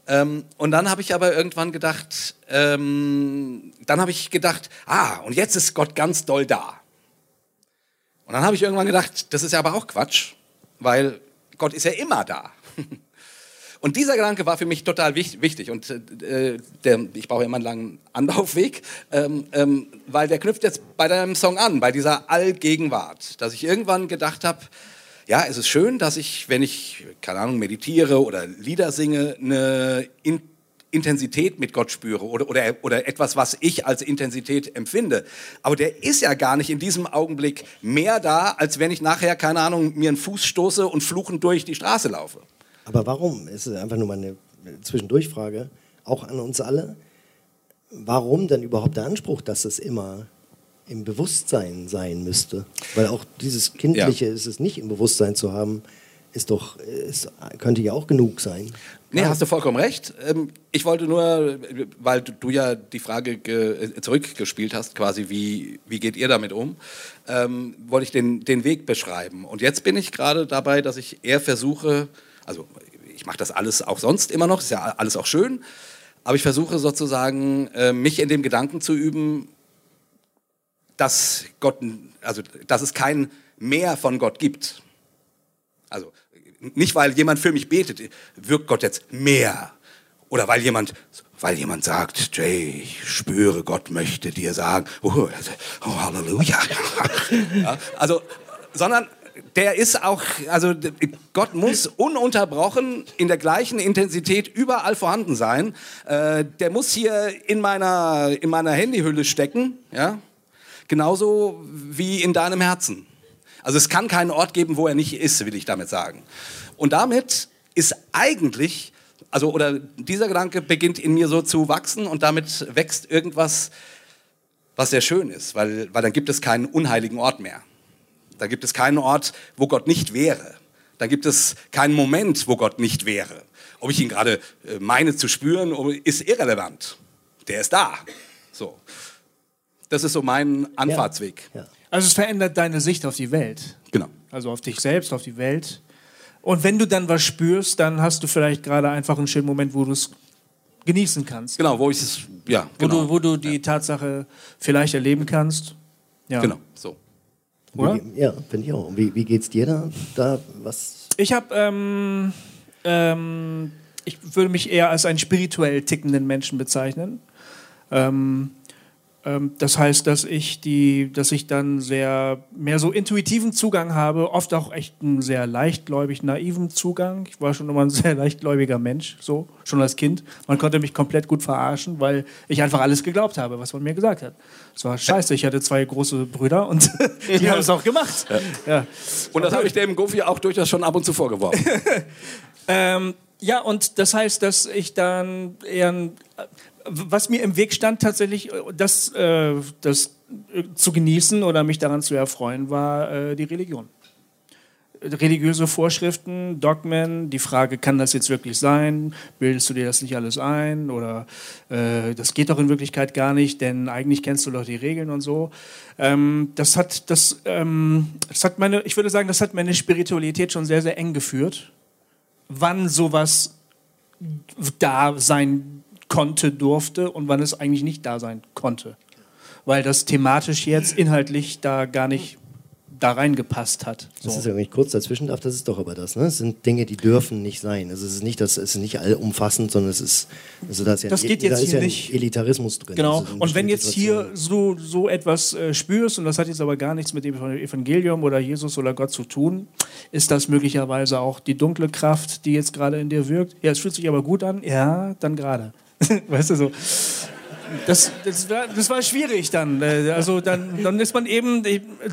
Ähm, und dann habe ich aber irgendwann gedacht, ähm, dann habe ich gedacht, ah, und jetzt ist Gott ganz doll da. Und dann habe ich irgendwann gedacht, das ist ja aber auch Quatsch, weil Gott ist ja immer da. Und dieser Gedanke war für mich total wich wichtig. Und äh, der, ich brauche immer einen langen Anlaufweg, ähm, ähm, weil der knüpft jetzt bei deinem Song an, bei dieser Allgegenwart. Dass ich irgendwann gedacht habe, ja, es ist schön, dass ich, wenn ich, keine Ahnung, meditiere oder Lieder singe, eine In Intensität mit Gott spüre oder, oder, oder etwas, was ich als Intensität empfinde. Aber der ist ja gar nicht in diesem Augenblick mehr da, als wenn ich nachher, keine Ahnung, mir einen Fuß stoße und fluchend durch die Straße laufe. Aber warum? Es ist einfach nur mal eine Zwischendurchfrage, auch an uns alle. Warum denn überhaupt der Anspruch, dass es immer im Bewusstsein sein müsste? Weil auch dieses Kindliche ist es nicht im Bewusstsein zu haben, ist doch, ist, könnte ja auch genug sein. Nee, hast du vollkommen recht. Ähm, Ich wollte nur, weil du- ja die Frage ge- äh, zurückgespielt hast, quasi, wie, wie geht ihr damit um, ähm, wollte ich den, den Weg beschreiben. Und jetzt bin ich gerade dabei, dass ich eher versuche, also ich mache das alles auch sonst immer noch, ist ja alles auch schön, aber ich versuche sozusagen, äh, mich in dem Gedanken zu üben, dass Gott, also dass es kein Mehr von Gott gibt. Also nicht, weil jemand für mich betet, wirkt Gott jetzt mehr. Oder weil jemand, weil jemand sagt, Jay, ich spüre, Gott möchte dir sagen, oh, oh Halleluja. Ja, also, sondern der ist auch, also Gott muss ununterbrochen in der gleichen Intensität überall vorhanden sein. Äh, der muss hier in meiner, in meiner Handyhülle stecken, ja, genauso wie in deinem Herzen. Also es kann keinen Ort geben, wo er nicht ist, will ich damit sagen. Und damit ist eigentlich, also oder dieser Gedanke beginnt in mir so zu wachsen und damit wächst irgendwas, was sehr schön ist, weil, weil dann gibt es keinen unheiligen Ort mehr. Da gibt es keinen Ort, wo Gott nicht wäre. Da gibt es keinen Moment, wo Gott nicht wäre. Ob ich ihn gerade äh, meine zu spüren, ist irrelevant. Der ist da. So. Das ist so mein Anfahrtsweg. Ja. Also es verändert deine Sicht auf die Welt. Genau. Also auf dich selbst, auf die Welt. Und wenn du dann was spürst, dann hast du vielleicht gerade einfach einen schönen Moment, wo du es genießen kannst. Genau, wo ich es, ja, Wo, genau. du, wo du die Tatsache vielleicht erleben kannst. Ja. Genau, so. Oder? Wie, ja, finde ich auch. Wie, wie geht's dir da? da was? Ich habe, ähm, ähm, ich würde mich eher als einen spirituell tickenden Menschen bezeichnen. Ähm, das heißt, dass ich die, dass ich dann sehr mehr so intuitiven Zugang habe, oft auch echt einen sehr leichtgläubig naiven Zugang. Ich war schon immer ein sehr leichtgläubiger Mensch, so schon als Kind. Man konnte mich komplett gut verarschen, weil ich einfach alles geglaubt habe, was man mir gesagt hat. Es war scheiße. Ich hatte zwei große Brüder und die haben es auch gemacht. Ja. Und das habe ich dem Goofy auch durchaus schon ab und zu vorgeworfen. Ähm, ja, und das heißt, dass ich dann eher, was mir im Weg stand, tatsächlich das, äh, das äh, zu genießen oder mich daran zu erfreuen, war äh, die Religion. Religiöse Vorschriften, Dogmen, die Frage, kann das jetzt wirklich sein? Bildest du dir das nicht alles ein? Oder das geht doch in Wirklichkeit gar nicht, denn eigentlich kennst du doch die Regeln und so. Ähm, das hat, das, ähm, das hat meine, ich würde sagen, das hat meine Spiritualität schon sehr, sehr eng geführt wann sowas da sein konnte, durfte und wann es eigentlich nicht da sein konnte. Weil das thematisch jetzt inhaltlich da gar nicht da reingepasst hat. Das ist So. ja, wenn ich kurz dazwischen darf, das ist doch aber das. Ne? Es sind Dinge, die dürfen nicht sein. Also es ist nicht, das, es ist nicht allumfassend, sondern es ist, also da ist ja, Das geht da jetzt ist hier ja nicht. Elitarismus drin. Genau. Also Und wenn jetzt hier Situationen. so, so etwas äh, spürst, und das hat jetzt aber gar nichts mit dem Evangelium oder Jesus oder Gott zu tun, ist das möglicherweise auch die dunkle Kraft, die jetzt gerade in dir wirkt. Ja, es fühlt sich aber gut an. Ja, dann gerade. weißt du so. Das, das, war, das war schwierig dann. Äh, Also dann, dann ist man eben,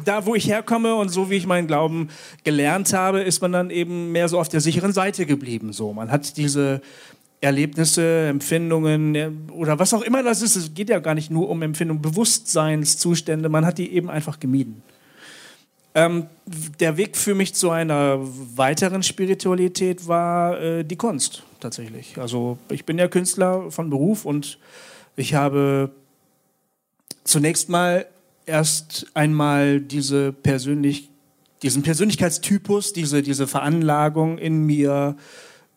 da wo ich herkomme und so wie ich meinen Glauben gelernt habe, ist man dann eben mehr so auf der sicheren Seite geblieben. So, man hat diese Erlebnisse, Empfindungen oder was auch immer das ist. Es geht ja gar nicht nur um Empfindungen, Bewusstseinszustände. Man hat die eben einfach gemieden. Ähm, der Weg für mich zu einer weiteren Spiritualität war äh, die Kunst tatsächlich. Also ich bin ja Künstler von Beruf und ich habe zunächst mal erst einmal diese persönlich, diesen Persönlichkeitstypus, diese, diese Veranlagung in mir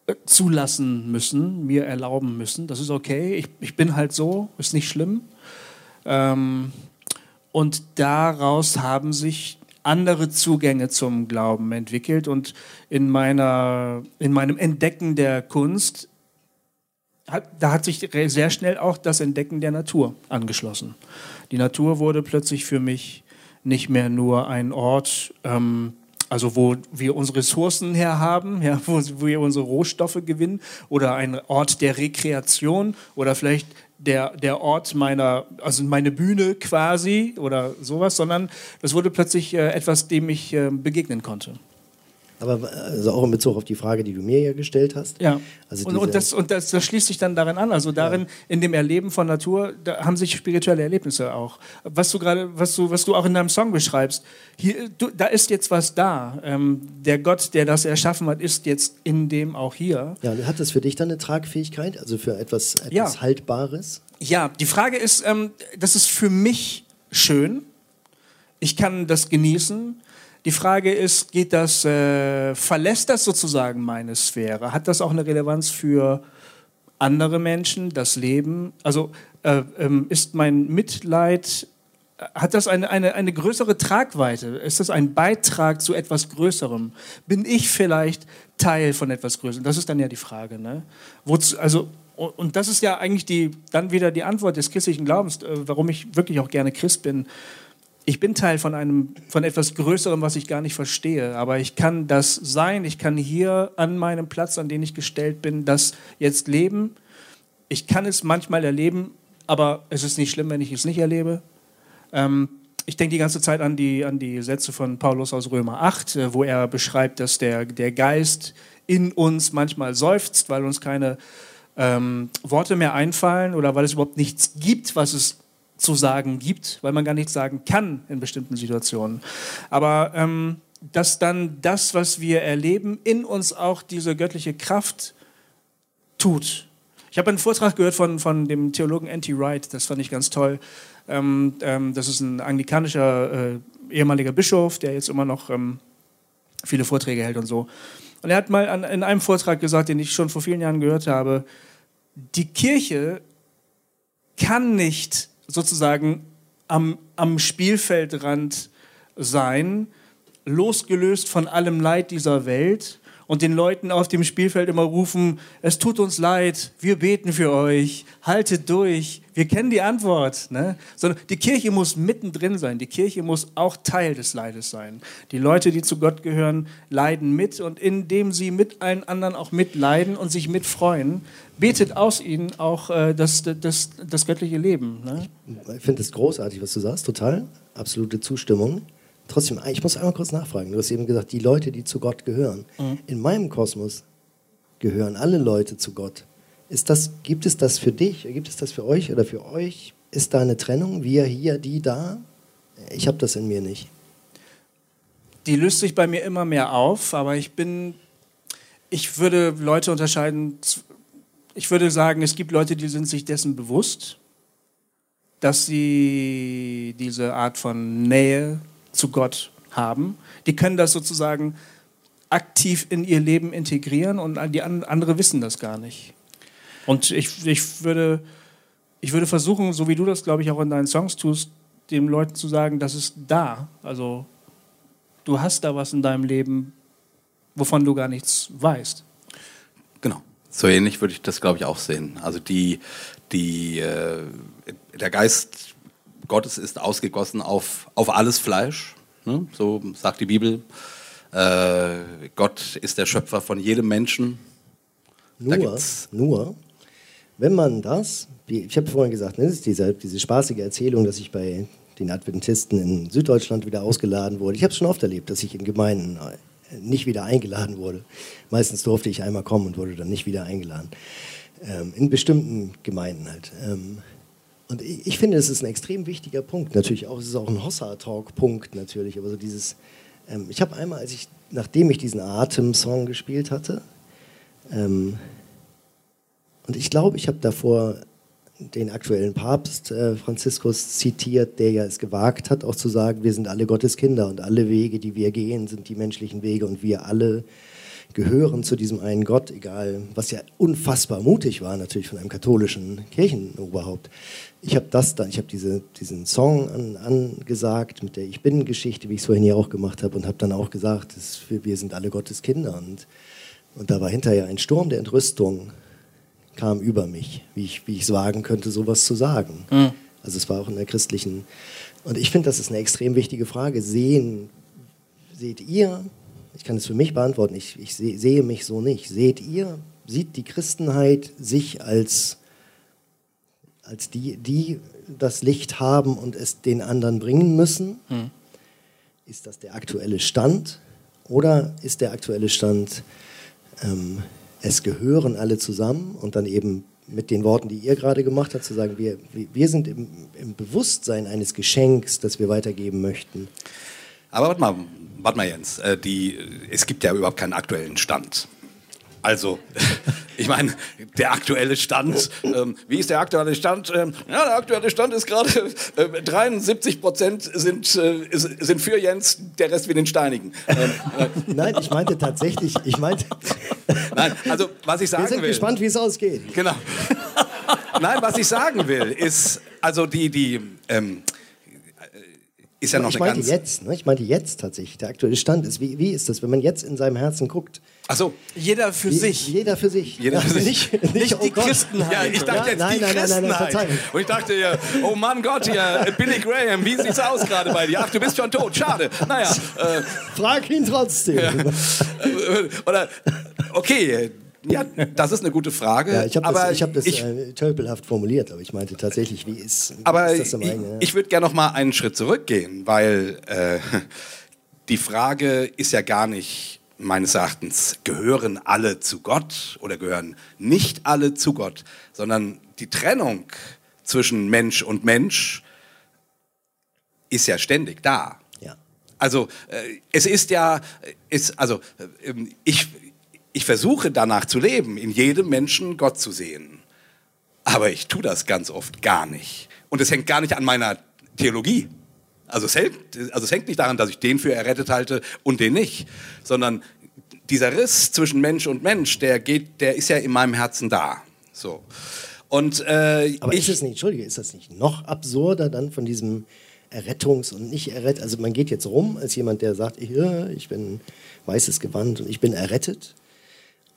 äh, zulassen müssen, mir erlauben müssen. Das ist okay, ich, ich bin halt so, ist nicht schlimm. Ähm, und daraus haben sich andere Zugänge zum Glauben entwickelt und in, meiner, in meinem Entdecken der Kunst da hat sich sehr schnell auch das Entdecken der Natur angeschlossen. Die Natur wurde plötzlich für mich nicht mehr nur ein Ort, ähm, also wo wir unsere Ressourcen herhaben, ja, wo, wo wir unsere Rohstoffe gewinnen, oder ein Ort der Rekreation oder vielleicht der, der Ort meiner, also meine Bühne quasi oder sowas, sondern das wurde plötzlich äh, etwas, dem ich äh, begegnen konnte. Aber also auch in Bezug auf die Frage, die du mir ja gestellt hast. Ja. Also und, und, das, und das, das schließt sich dann darin an. Also darin, in dem Erleben von Natur, da haben sich spirituelle Erlebnisse auch. Was du gerade, was du, was du auch in deinem Song beschreibst, hier, du, da ist jetzt was da. Ähm, der Gott, der das erschaffen hat, ist jetzt in dem auch hier. Ja, und hat das für dich dann eine Tragfähigkeit, also für etwas, etwas Ja. Haltbares? Ja, die Frage ist, ähm, das ist für mich schön. Ich kann das genießen. Die Frage ist, geht das, äh, verlässt das sozusagen meine Sphäre? Hat das auch eine Relevanz für andere Menschen, das Leben? Also äh, ähm, ist mein Mitleid, hat das eine, eine, eine größere Tragweite? Ist das ein Beitrag zu etwas Größerem? Bin ich vielleicht Teil von etwas Größerem? Das ist dann ja die Frage. Ne? Wozu, also, und und das ist ja eigentlich die, dann wieder die Antwort des christlichen Glaubens, äh, warum ich wirklich auch gerne Christ bin ich bin Teil von einem, von etwas Größerem, was ich gar nicht verstehe. Aber ich kann das sein. Ich kann hier an meinem Platz, an den ich gestellt bin, das jetzt leben. Ich kann es manchmal erleben, aber es ist nicht schlimm, wenn ich es nicht erlebe. Ähm, ich denke die ganze Zeit an die, an die Sätze von Paulus aus Römer 8, äh, wo er beschreibt, dass der, der Geist in uns manchmal seufzt, weil uns keine ähm, Worte mehr einfallen oder weil es überhaupt nichts gibt, was es zu sagen gibt, weil man gar nichts sagen kann in bestimmten Situationen. Aber ähm, dass dann das, was wir erleben, in uns auch diese göttliche Kraft tut. Ich habe einen Vortrag gehört von, von dem Theologen N.T. Wright, das fand ich ganz toll. Ähm, ähm, das ist ein anglikanischer äh, ehemaliger Bischof, der jetzt immer noch ähm, viele Vorträge hält und so. Und er hat mal an, in einem Vortrag gesagt, den ich schon vor vielen Jahren gehört habe, die Kirche kann nicht sozusagen am, am Spielfeldrand sein, losgelöst von allem Leid dieser Welt und den Leuten auf dem Spielfeld immer rufen, es tut uns leid, wir beten für euch, haltet durch, wir kennen die Antwort. Ne? Sondern die Kirche muss mittendrin sein, die Kirche muss auch Teil des Leides sein. Die Leute, die zu Gott gehören, leiden mit und indem sie mit allen anderen auch mitleiden und sich mitfreuen, betet aus ihnen auch äh, das, das, das göttliche Leben. Ne? Ich finde es großartig, was du sagst, total, absolute Zustimmung. Trotzdem, ich muss einmal kurz nachfragen. Du hast eben gesagt, die Leute, die zu Gott gehören. Mhm. In meinem Kosmos gehören alle Leute zu Gott. Ist das, gibt es das für dich? Gibt es das für euch oder für euch? Ist da eine Trennung? Wir hier, die da? Ich habe das in mir nicht. Die löst sich bei mir immer mehr auf, aber ich bin, ich würde Leute unterscheiden. Ich würde sagen, es gibt Leute, die sind sich dessen bewusst, dass sie diese Art von Nähe zu Gott haben. Die können das sozusagen aktiv in ihr Leben integrieren und die andere wissen das gar nicht. Und ich, ich, würde, ich würde versuchen, so wie du das, glaube ich, auch in deinen Songs tust, den Leuten zu sagen, das ist da. Also du hast da was in deinem Leben, wovon du gar nichts weißt. Genau. So ähnlich würde ich das, glaube ich, auch sehen. Also die, die, äh, der Geist Gottes ist ausgegossen auf, auf alles Fleisch. Ne? So sagt die Bibel. Äh, Gott ist der Schöpfer von jedem Menschen. Nur, nur wenn man das, ich habe vorhin gesagt, ne, das ist diese, diese spaßige Erzählung, dass ich bei den Adventisten in Süddeutschland wieder ausgeladen wurde. Ich habe es schon oft erlebt, dass ich in Gemeinden äh, nicht wieder eingeladen wurde. Meistens durfte ich einmal kommen und wurde dann nicht wieder eingeladen. Ähm, in bestimmten Gemeinden halt. Ähm, und ich, ich, finde, es ist ein extrem wichtiger Punkt. Natürlich auch, es ist auch ein Hossa-Talk-Punkt natürlich. Aber so dieses, ähm, ich habe einmal, als ich, nachdem ich diesen Atem-Song gespielt hatte, ähm, und ich glaube, ich habe davor den aktuellen Papst äh, Franziskus zitiert, der ja es gewagt hat, auch zu sagen, wir sind alle Gottes Kinder und alle Wege, die wir gehen, sind die menschlichen Wege und wir alle gehören zu diesem einen Gott, egal, was ja unfassbar mutig war, natürlich von einem katholischen Kirchenoberhaupt. Ich habe das dann, ich habe diese, diesen Song an, angesagt mit der Ich Bin-Geschichte, wie ich es vorhin hier auch gemacht habe, und habe dann auch gesagt, dass wir, wir sind alle Gottes Kinder. Und, und da war hinterher ein Sturm der Entrüstung kam über mich, wie ich wie es wagen könnte, sowas zu sagen. Mhm. Also es war auch in der christlichen. Und ich finde, das ist eine extrem wichtige Frage. Sehen, seht ihr, ich kann es für mich beantworten, ich, ich seh, sehe mich so nicht. Seht ihr, sieht die Christenheit sich als, als die, die das Licht haben und es den anderen bringen müssen? Mhm. Ist das der aktuelle Stand? Oder ist der aktuelle Stand, ähm, es gehören alle zusammen und dann eben mit den Worten, die ihr gerade gemacht habt, zu sagen, wir, wir sind im, im Bewusstsein eines Geschenks, das wir weitergeben möchten. Aber warte mal, warte mal Jens, äh, die, es gibt ja überhaupt keinen aktuellen Stand. Also, ich meine, der aktuelle Stand, ähm, wie ist der aktuelle Stand? Ähm, ja, der aktuelle Stand ist gerade, äh, 73 Prozent sind, äh, sind für Jens, der Rest will den steinigen. Ähm, äh, Nein, ich meinte tatsächlich, ich meinte... Nein, also was ich sagen will... Wir sind will, gespannt, wie es ausgeht. Genau. Nein, was ich sagen will, ist, also die, die, ähm, ist ja noch ich eine meinte ganz... jetzt, ne? ich meinte jetzt tatsächlich, der aktuelle Stand ist, wie, wie ist das, wenn man jetzt in seinem Herzen guckt, Ach so. Jeder für Je, sich. Jeder für sich. Jeder für sich. Nicht, nicht, nicht die oh Christenheit. Ja, ich dachte Ja, jetzt nein, die nein, nein, nein, nein, Christenheit. Verzeihung. Und ich dachte ja, oh Mann Gott, ja, Billy Graham, wie sieht's aus gerade bei dir? Ach, du bist schon tot, schade. Naja. Äh, Frag ihn trotzdem. oder, okay, ja, das ist eine gute Frage. Ja, ich habe das, ich hab das ich, äh, tölpelhaft formuliert, aber ich meinte tatsächlich, wie ist, wie aber ist das am ich, eigenen? ich würde gerne noch mal einen Schritt zurückgehen, weil äh, die Frage ist ja gar nicht meines Erachtens, gehören alle zu Gott oder gehören nicht alle zu Gott, sondern die Trennung zwischen Mensch und Mensch ist ja ständig da. Ja. Also äh, es ist ja, ist, also äh, ich, ich versuche danach zu leben, in jedem Menschen Gott zu sehen. Aber ich tue das ganz oft gar nicht. Und es hängt gar nicht an meiner Theologie. Also es, hält, also es hängt nicht daran, dass ich den für errettet halte und den nicht, sondern dieser Riss zwischen Mensch und Mensch, der geht, der ist ja in meinem Herzen da. So. Und äh, Aber ich, ist es nicht, Entschuldige, ist das nicht noch absurder dann von diesem Errettungs- und nicht errettet? Also man geht jetzt rum als jemand, der sagt, ich, ich bin weißes Gewand und ich bin errettet.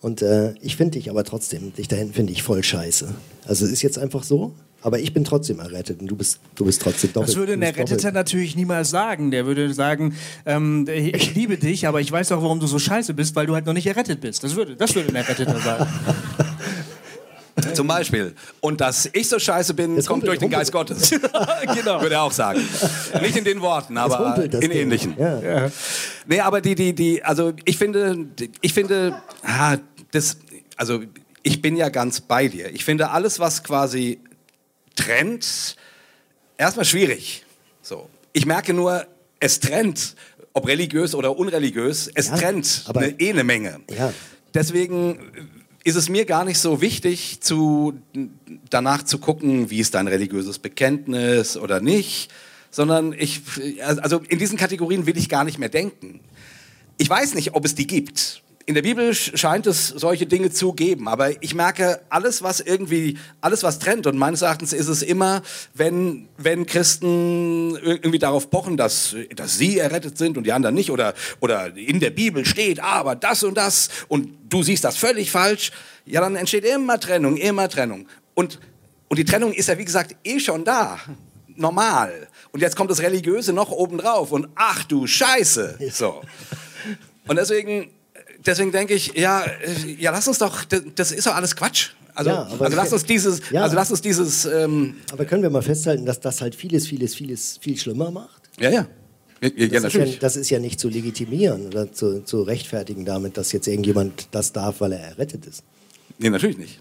Und äh, ich finde dich aber trotzdem, dich da hinten finde ich voll scheiße. Also es ist jetzt einfach so, aber ich bin trotzdem errettet und du bist, du bist trotzdem doppelt. Das würde ein Erretteter doppelt. natürlich niemals sagen. Der würde sagen, ähm, ich liebe dich, aber ich weiß auch, warum du so scheiße bist, weil du halt noch nicht errettet bist. Das würde, das würde ein Erretteter sagen. zum Beispiel. Und dass ich so scheiße bin, Jetzt kommt humpelt- durch den Geist Gottes. genau. Würde er auch sagen. Nicht in den Worten, aber in Ding. ähnlichen. Ja. Nee, aber die, die, die, also ich finde, ich finde, ah, das, also ich bin ja ganz bei dir. Ich finde alles, was quasi trennt, erstmal schwierig. So. Ich merke nur, es trennt, ob religiös oder unreligiös, es Ja, trennt aber- eine, eh eine Menge. Ja. Deswegen ist es mir gar nicht so wichtig, zu, danach zu gucken, wie ist dein religiöses Bekenntnis oder nicht, sondern ich, also in diesen Kategorien will ich gar nicht mehr denken. Ich weiß nicht, ob es die gibt. In der Bibel sch- scheint es solche Dinge zu geben, aber ich merke, alles, was irgendwie, alles, was trennt, und meines Erachtens ist es immer, wenn, wenn Christen irgendwie darauf pochen, dass, dass sie errettet sind und die anderen nicht, oder, oder in der Bibel steht, aber das und das, und du siehst das völlig falsch, ja, dann entsteht immer Trennung, immer Trennung. Und, und die Trennung ist ja, wie gesagt, eh schon da. Normal. Und jetzt kommt das Religiöse noch obendrauf und ach du Scheiße. So. Und deswegen, deswegen denke ich, ja, äh, ja, lass uns doch, das, das ist doch alles Quatsch. Also, Ja, aber- also lass uns dieses, Ja. also lass uns dieses, ähm, Aber können wir mal festhalten, dass das halt vieles, vieles, vieles viel schlimmer macht? ja, ja. Ja, ja, Das, ist ja, natürlich. das ist ja nicht zu legitimieren oder zu, zu rechtfertigen damit, dass jetzt irgendjemand das darf, weil er errettet ist. Nee, natürlich nicht.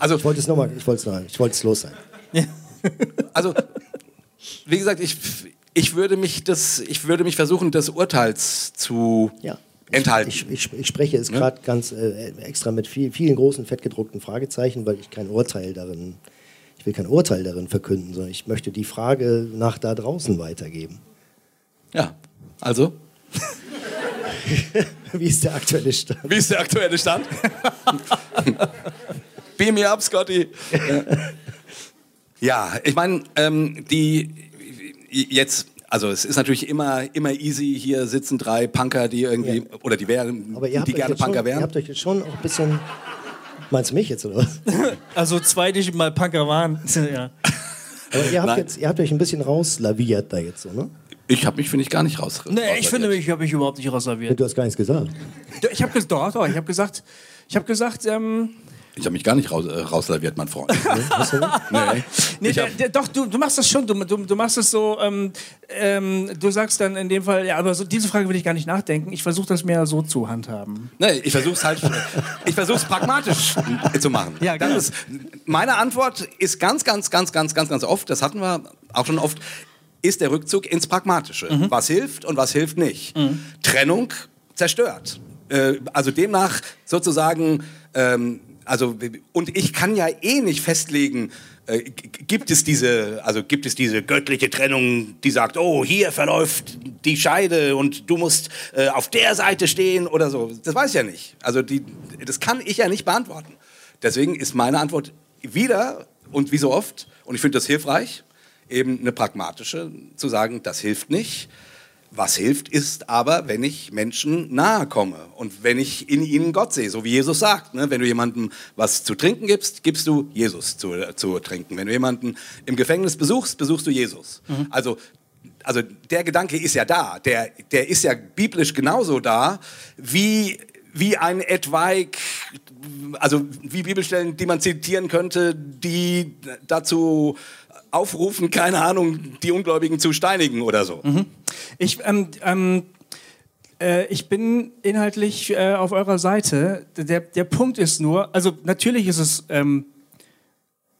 Also, Ich wollte es nochmal, ich wollte es wollte es los sein. also, wie gesagt, ich, ich würde mich das, ich würde mich versuchen, des Urteils zu Ja. Enthalten. Ich, ich, ich spreche es gerade ganz äh, extra mit viel, vielen großen fettgedruckten Fragezeichen, weil ich kein Urteil darin, ich will kein Urteil darin verkünden, sondern ich möchte die Frage nach da draußen weitergeben. ja. Also, Wie ist der aktuelle Stand? wie ist der aktuelle Stand? Beam me up, Scotty. Ja, ich meine, ähm, die jetzt, also es ist natürlich immer, immer easy, hier sitzen drei Punker, die irgendwie, Ja. oder die wären, Aber ihr habt, die euch gerne jetzt schon, Punker ihr wären. habt euch jetzt schon auch ein bisschen. Meinst du mich jetzt oder was? Also zwei, die mal Punker waren. Ja. Aber ihr habt, Nein. jetzt, ihr habt euch ein bisschen rauslaviert da jetzt so, ne? Ich habe mich, finde ich, gar nicht raus. Nee, ich finde mich, habe ich überhaupt nicht Ja, rausserviert. Du hast gar nichts gesagt. Ich habe gesagt, doch, doch, ich habe gesagt, ich habe gesagt, ähm, Ich habe mich gar nicht raus, äh, rauslaviert, mein Freund. Nee. Nee, der, der, doch, du, du machst das schon. Du, du, du machst es so, ähm, ähm, du sagst dann in dem Fall, ja, aber so, diese Frage will ich gar nicht nachdenken. Ich versuche das mehr so zu handhaben. Nee, ich versuche es halt, ich versuche es pragmatisch zu machen. Ja, genau. ist, meine Antwort ist ganz, ganz, ganz, ganz, ganz, ganz oft, das hatten wir auch schon oft, ist der Rückzug ins Pragmatische. Mhm. Was hilft und was hilft nicht. Trennung zerstört. Äh, also demnach sozusagen, ähm, also, und ich kann ja eh nicht festlegen, äh, gibt es diese, also gibt es diese göttliche Trennung, die sagt, oh, hier verläuft die Scheide und du musst äh, auf der Seite stehen oder so. Das weiß ich ja nicht. Also die, das kann ich ja nicht beantworten. Deswegen ist meine Antwort wieder und wie so oft, und ich finde das hilfreich, eben eine pragmatische, zu sagen, das hilft nicht. Was hilft, ist aber, wenn ich Menschen nahe komme und wenn ich in ihnen Gott sehe, so wie Jesus sagt. Ne? Wenn du jemandem was zu trinken gibst, gibst du Jesus zu, zu trinken. Wenn du jemanden im Gefängnis besuchst, besuchst du Jesus. Also, also der Gedanke ist ja da. Der, der ist ja biblisch genauso da, wie, wie ein etwaig, also wie Bibelstellen, die man zitieren könnte, die dazu aufrufen, keine Ahnung, die Ungläubigen zu steinigen oder so. Ich, ähm, ähm, äh, ich bin inhaltlich äh, auf eurer Seite. Der, der Punkt ist nur, also natürlich ist es ähm,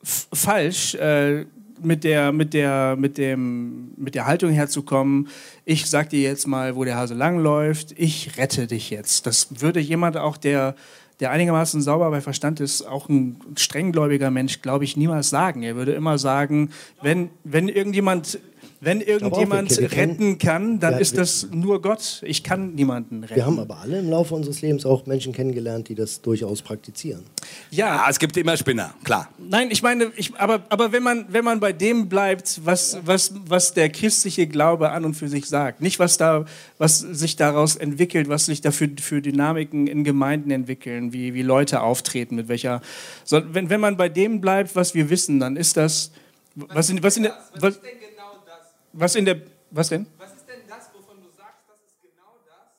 falsch, äh, mit der, mit, der, mit, dem, mit der Haltung herzukommen, ich sag dir jetzt mal, wo der Hase langläuft, ich rette dich jetzt. Das würde jemand auch, der, der einigermaßen sauber bei Verstand ist, auch ein strenggläubiger Mensch, glaube ich, niemals sagen. Er würde immer sagen, wenn, wenn irgendjemand Wenn irgendjemand wir- wir kennen- retten kann, dann Ja, ist wir- das nur Gott. Ich kann niemanden retten. Wir haben aber alle im Laufe unseres Lebens auch Menschen kennengelernt, die das durchaus praktizieren. ja, Ah, es gibt immer Spinner, klar. Nein, ich meine, ich, aber, aber wenn, man, wenn man bei dem bleibt, was, was, was der christliche Glaube an und für sich sagt, nicht was, da, was sich daraus entwickelt, was sich da für, für Dynamiken in Gemeinden entwickeln, wie, wie Leute auftreten, mit welcher. So, wenn, wenn man bei dem bleibt, was wir wissen, dann ist das. Was in, was in der. Was, was in der. Was denn? Was ist denn das, wovon du sagst, das ist genau das,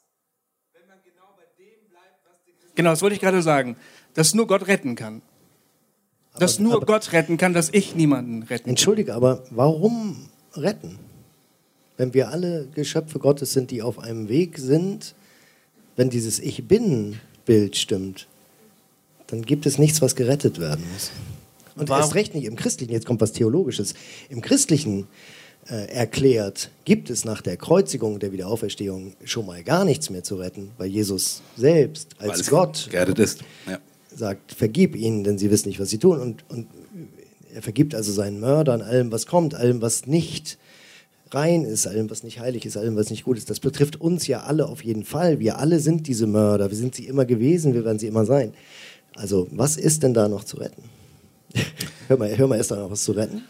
wenn man genau bei dem bleibt, was die Christen Genau, das wollte ich gerade sagen. Dass nur Gott retten kann. Dass nur aber- Gott retten kann, dass ich niemanden retten kann. Entschuldige, aber warum retten? Wenn wir alle Geschöpfe Gottes sind, die auf einem Weg sind, wenn dieses Ich Bin-Bild stimmt, dann gibt es nichts, was gerettet werden muss. Und Warum- erst recht nicht im Christlichen, jetzt kommt was Theologisches. Im Christlichen äh, erklärt, gibt es nach der Kreuzigung und der Wiederauferstehung schon mal gar nichts mehr zu retten, weil Jesus selbst als Gott ist. Ja. sagt, vergib ihnen, denn sie wissen nicht, was sie tun. Und, und er vergibt also seinen Mördern allem, was kommt, allem, was nicht rein ist, allem, was nicht heilig ist, allem, was nicht gut ist. Das betrifft uns ja alle auf jeden Fall. Wir alle sind diese Mörder. Wir sind sie immer gewesen, wir werden sie immer sein. Also, was ist denn da noch zu retten? hör, mal, hör mal erst noch was zu retten.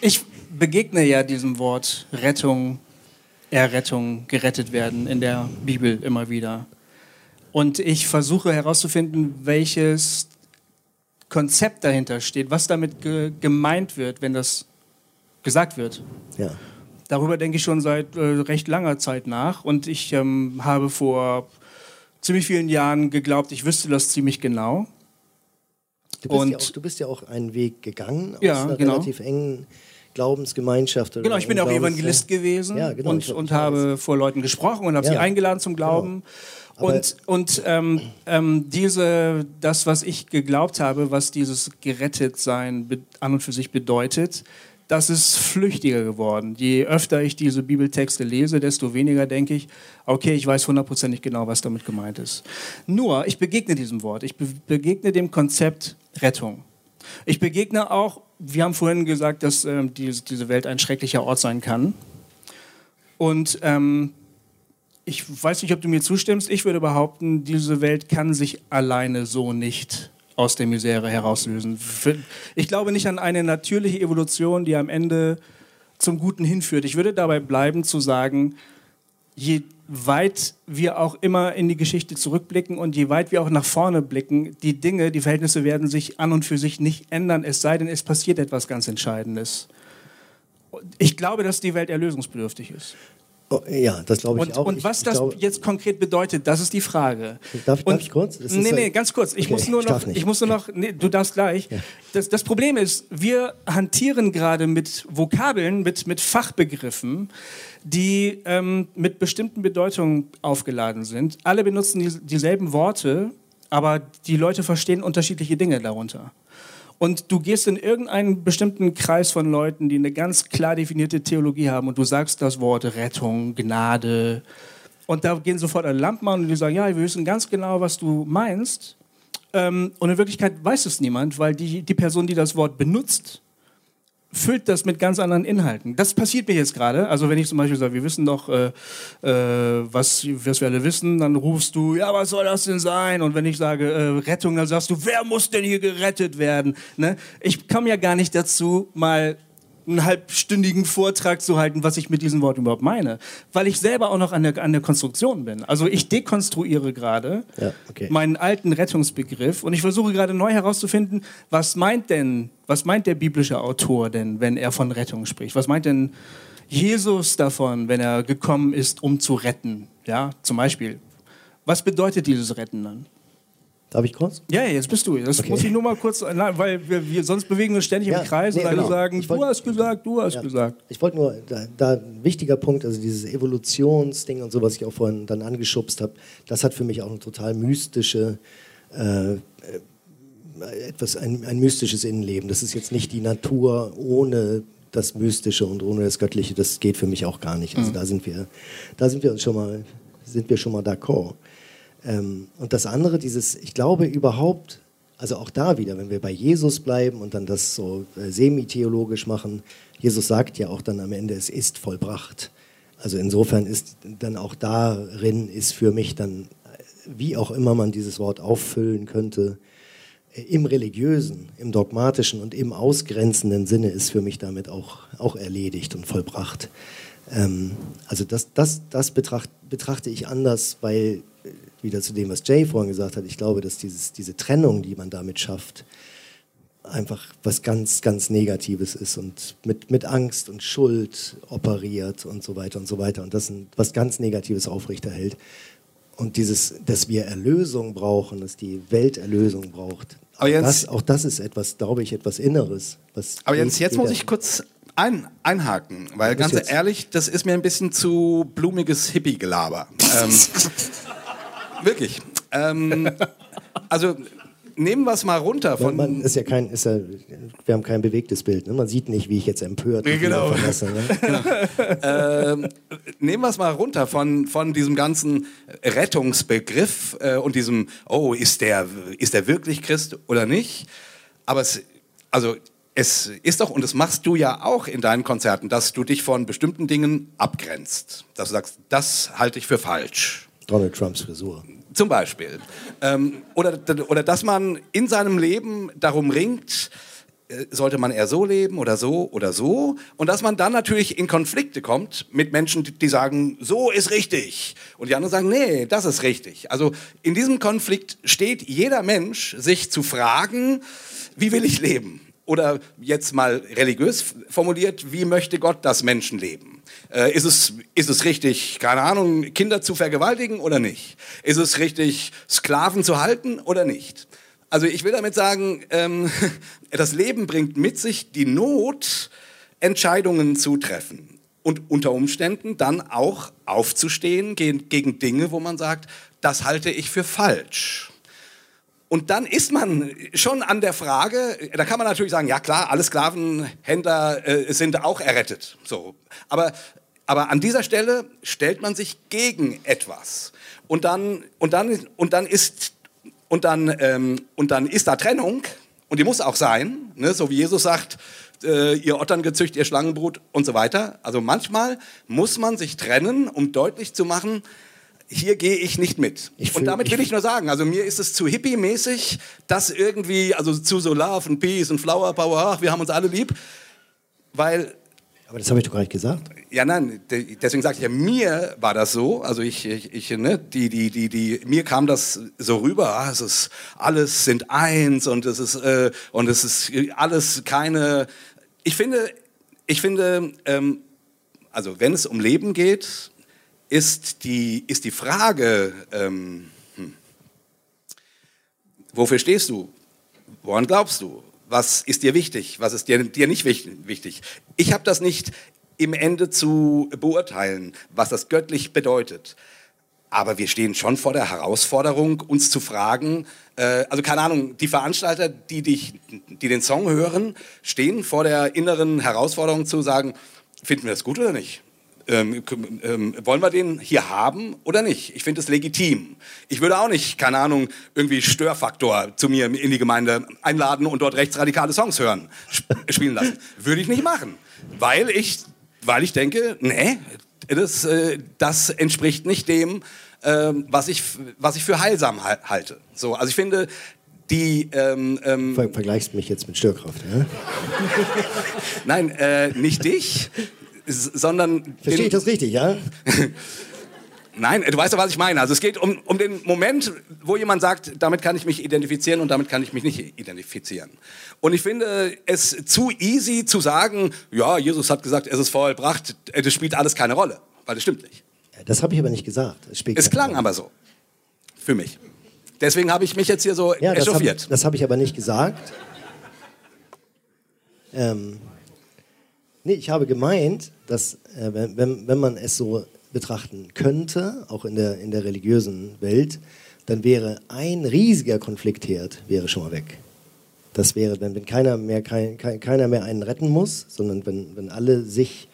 Ich begegne ja diesem Wort Rettung, Errettung, gerettet werden in der Bibel immer wieder. Und ich versuche herauszufinden, welches Konzept dahinter steht, was damit ge gemeint wird, wenn das gesagt wird. Ja. Darüber denke ich schon seit äh, recht langer Zeit nach und ich ähm, habe vor ziemlich vielen Jahren geglaubt, ich wüsste das ziemlich genau. Du, bist Und- ja auch, du bist ja auch einen Weg gegangen aus Ja, einer genau. relativ engen Glaubensgemeinschaft. Oder Genau, ich bin auch Glaubens- Evangelist gewesen Ja, genau, und, und habe vor Leuten gesprochen und habe Ja. sie eingeladen zum Glauben. Aber- Und, und ähm, ähm, diese, das, was ich geglaubt habe, was dieses Gerettetsein an und für sich bedeutet, das ist flüchtiger geworden. Je öfter ich diese Bibeltexte lese, desto weniger denke ich, okay, ich weiß hundertprozentig genau, was damit gemeint ist. Nur, ich begegne diesem Wort, ich be begegne dem Konzept Rettung. Ich begegne auch, wir haben vorhin gesagt, dass ähm, diese, diese Welt ein schrecklicher Ort sein kann. Und ähm, ich weiß nicht, ob du mir zustimmst. Ich würde behaupten, diese Welt kann sich alleine so nicht aus der Misere herauslösen. Ich glaube nicht an eine natürliche Evolution, die am Ende zum Guten hinführt. Ich würde dabei bleiben zu sagen, je weit wir auch immer in die Geschichte zurückblicken und je weit wir auch nach vorne blicken, die Dinge, die Verhältnisse werden sich an und für sich nicht ändern, es sei denn, es passiert etwas ganz Entscheidendes. Ich glaube, dass die Welt erlösungsbedürftig ist. Oh, ja, das glaube ich Und, auch. und Ich- was ich das glaube- jetzt konkret bedeutet, das ist die Frage. Darf- darf und, ich kurz? Das nee, ja- nee, ganz kurz. Ich Okay, muss nur noch, darf ich muss nur noch, nee, du darfst gleich. Das, das Problem ist, wir hantieren gerade mit Vokabeln, mit, mit Fachbegriffen, die ähm, mit bestimmten Bedeutungen aufgeladen sind. Alle benutzen die, dieselben Worte, aber die Leute verstehen unterschiedliche Dinge darunter. Und du gehst in irgendeinen bestimmten Kreis von Leuten, die eine ganz klar definierte Theologie haben und du sagst das Wort Rettung, Gnade. Und da gehen sofort alle Lampen an und die sagen, ja, wir wissen ganz genau, was du meinst. Ähm, und in Wirklichkeit weiß es niemand, weil die, die Person, die das Wort benutzt, füllt das mit ganz anderen Inhalten. Das passiert mir jetzt gerade. Also wenn ich zum Beispiel sage, wir wissen doch, äh, äh, was, was wir alle wissen, dann rufst du, ja, was soll das denn sein? Und wenn ich sage äh, Rettung, dann sagst du, wer muss denn hier gerettet werden? Ne? Ich komme ja gar nicht dazu, mal einen halbstündigen Vortrag zu halten, was ich mit diesem Wort überhaupt meine, weil ich selber auch noch an der, an der Konstruktion bin. Also ich dekonstruiere gerade Ja, okay. meinen alten Rettungsbegriff und ich versuche gerade neu herauszufinden, was meint denn, was meint der biblische Autor denn, wenn er von Rettung spricht? Was meint denn Jesus davon, wenn er gekommen ist, um zu retten? Ja, zum Beispiel. Was bedeutet dieses Retten dann? Darf ich kurz? Ja, jetzt bist du. Das Okay. muss ich nur mal kurz, na, weil wir, wir sonst bewegen wir uns ständig Ja, im Kreis nee, und alle genau. sagen, wollt- du hast gesagt, du hast Ja. gesagt. Ich wollte nur, da, da ein wichtiger Punkt, also dieses Evolutionsding und so, was ich auch vorhin dann angeschubst habe, das hat für mich auch eine total mystische, äh, äh, etwas, ein, ein mystisches Innenleben. Das ist jetzt nicht die Natur ohne das Mystische und ohne das Göttliche, das geht für mich auch gar nicht. Also da sind wir, da sind wir uns schon mal, sind wir schon mal d'accord. Ähm, und das andere, dieses, ich glaube überhaupt Also auch da wieder, wenn wir bei Jesus bleiben und dann das so äh, semi-theologisch machen, Jesus sagt ja auch dann am Ende, es ist vollbracht. Also insofern ist dann auch darin ist für mich dann, äh, wie auch immer man dieses Wort auffüllen könnte, äh, im religiösen, im dogmatischen und im ausgrenzenden Sinne ist für mich damit auch, auch erledigt und vollbracht. Ähm, also das, das, das betracht, betrachte ich anders, weil wieder zu dem, was Jay vorhin gesagt hat, ich glaube, dass dieses, diese Trennung, die man damit schafft, einfach was ganz, ganz Negatives ist und mit, mit Angst und Schuld operiert und so weiter und so weiter und das was ganz Negatives aufrechterhält. Und dieses, dass wir Erlösung brauchen, dass die Welt Erlösung braucht, Aber Jens- das, auch das ist etwas, glaube ich, etwas Inneres. Aber Jens, jetzt muss ich kurz ein, einhaken, weil ganz jetzt- ehrlich, das ist mir ein bisschen zu blumiges Hippie-Gelaber. ähm, wirklich. Ähm, also nehmen wir es mal runter von. man ist ja kein, ist ja, wir haben kein bewegtes Bild. Ne? Man sieht nicht, wie ich jetzt empört mich Genau. verlasse. Ne? ähm, nehmen wir es mal runter von, von diesem ganzen Rettungsbegriff äh, und diesem, oh, ist der, ist der wirklich Christ oder nicht? Aber es, also, es ist doch, und das machst du ja auch in deinen Konzerten, dass du dich von bestimmten Dingen abgrenzt. Dass du sagst, das halte ich für falsch. Donald Trumps Frisur. Zum Beispiel. Ähm, oder, oder dass man in seinem Leben darum ringt, äh, sollte man eher so leben oder so oder so. Und dass man dann natürlich in Konflikte kommt mit Menschen, die, sagen, so ist richtig. Und die anderen sagen, nee, das ist richtig. Also in diesem Konflikt steht jeder Mensch, sich zu fragen, wie will ich leben? Oder jetzt mal religiös formuliert, wie möchte Gott, dass Menschen leben? Äh, ist, es, ist es richtig, keine Ahnung, Kinder zu vergewaltigen oder nicht? Ist es richtig, Sklaven zu halten oder nicht? Also ich will damit sagen, ähm, das Leben bringt mit sich die Not, Entscheidungen zu treffen. Und unter Umständen dann auch aufzustehen gegen, gegen Dinge, wo man sagt, das halte ich für falsch. Und dann ist man schon an der Frage, da kann man natürlich sagen, ja klar, alle Sklavenhändler äh, sind auch errettet. So. Aber, aber an dieser Stelle stellt man sich gegen etwas. Und dann, und dann, und dann, ist, und dann, ähm, und dann ist da Trennung, und die muss auch sein, ne? so wie Jesus sagt, äh, ihr Otterngezücht, ihr Schlangenbrut und so weiter. Also manchmal muss man sich trennen, um deutlich zu machen, hier gehe ich nicht mit. Ich und damit will ich- ich nur sagen, also mir ist es zu hippie-mäßig, das irgendwie, also zu so Love und Peace und Flower Power, ach, wir haben uns alle lieb, weil, Aber das habe ich doch gar nicht gesagt. Ja nein, de- deswegen sage ich ja, mir war das so, also ich, ich, ich ne, die, die, die, die, mir kam das so rüber, ah, es ist, alles sind eins und es ist, äh, und es ist alles keine, ich finde, ich finde, ähm, also wenn es um Leben geht, ist die, ist die Frage, ähm, hm, wofür stehst du? Woran glaubst du? Was ist dir wichtig? Was ist dir, dir nicht wich- wichtig? Ich habe das nicht im Ende zu beurteilen, was das göttlich bedeutet. Aber wir stehen schon vor der Herausforderung, uns zu fragen, äh, also keine Ahnung, die Veranstalter, die, dich, die den Song hören, stehen vor der inneren Herausforderung zu sagen, finden wir das gut oder nicht? Ähm, ähm, wollen wir den hier haben oder nicht? Ich finde es legitim. Ich würde auch nicht, keine Ahnung, irgendwie Störfaktor zu mir in die Gemeinde einladen und dort rechtsradikale Songs hören, sp spielen lassen. Würde ich nicht machen, weil ich, weil ich denke, nee, das, äh, das entspricht nicht dem, ähm, was, ich, was ich für heilsam hal- halte. So, also ich finde, die, ähm, ähm, Ver vergleichst mich jetzt mit Störkraft. Ja? nein, äh, nicht dich, sondern Verstehe ich das richtig, ja? Nein, du weißt doch, was ich meine. Also es geht um, um den Moment, wo jemand sagt, damit kann ich mich identifizieren und damit kann ich mich nicht identifizieren. Und ich finde es zu easy zu sagen, ja, Jesus hat gesagt, es ist vollbracht, äh, das spielt alles keine Rolle, weil das stimmt nicht. Das habe ich aber nicht gesagt. Es, Es klang Rolle. aber so. Für mich. Deswegen habe ich mich jetzt hier so Ja, das habe echauffiert. das hab ich aber nicht gesagt. Ähm, nee, ich habe gemeint, dass äh, wenn, wenn man es so betrachten könnte, auch in der, in der religiösen Welt, dann wäre ein riesiger Konfliktherd wäre schon mal weg. Das wäre, wenn, wenn keiner, mehr, kein, kein, keiner mehr einen retten muss, sondern wenn, wenn alle sich,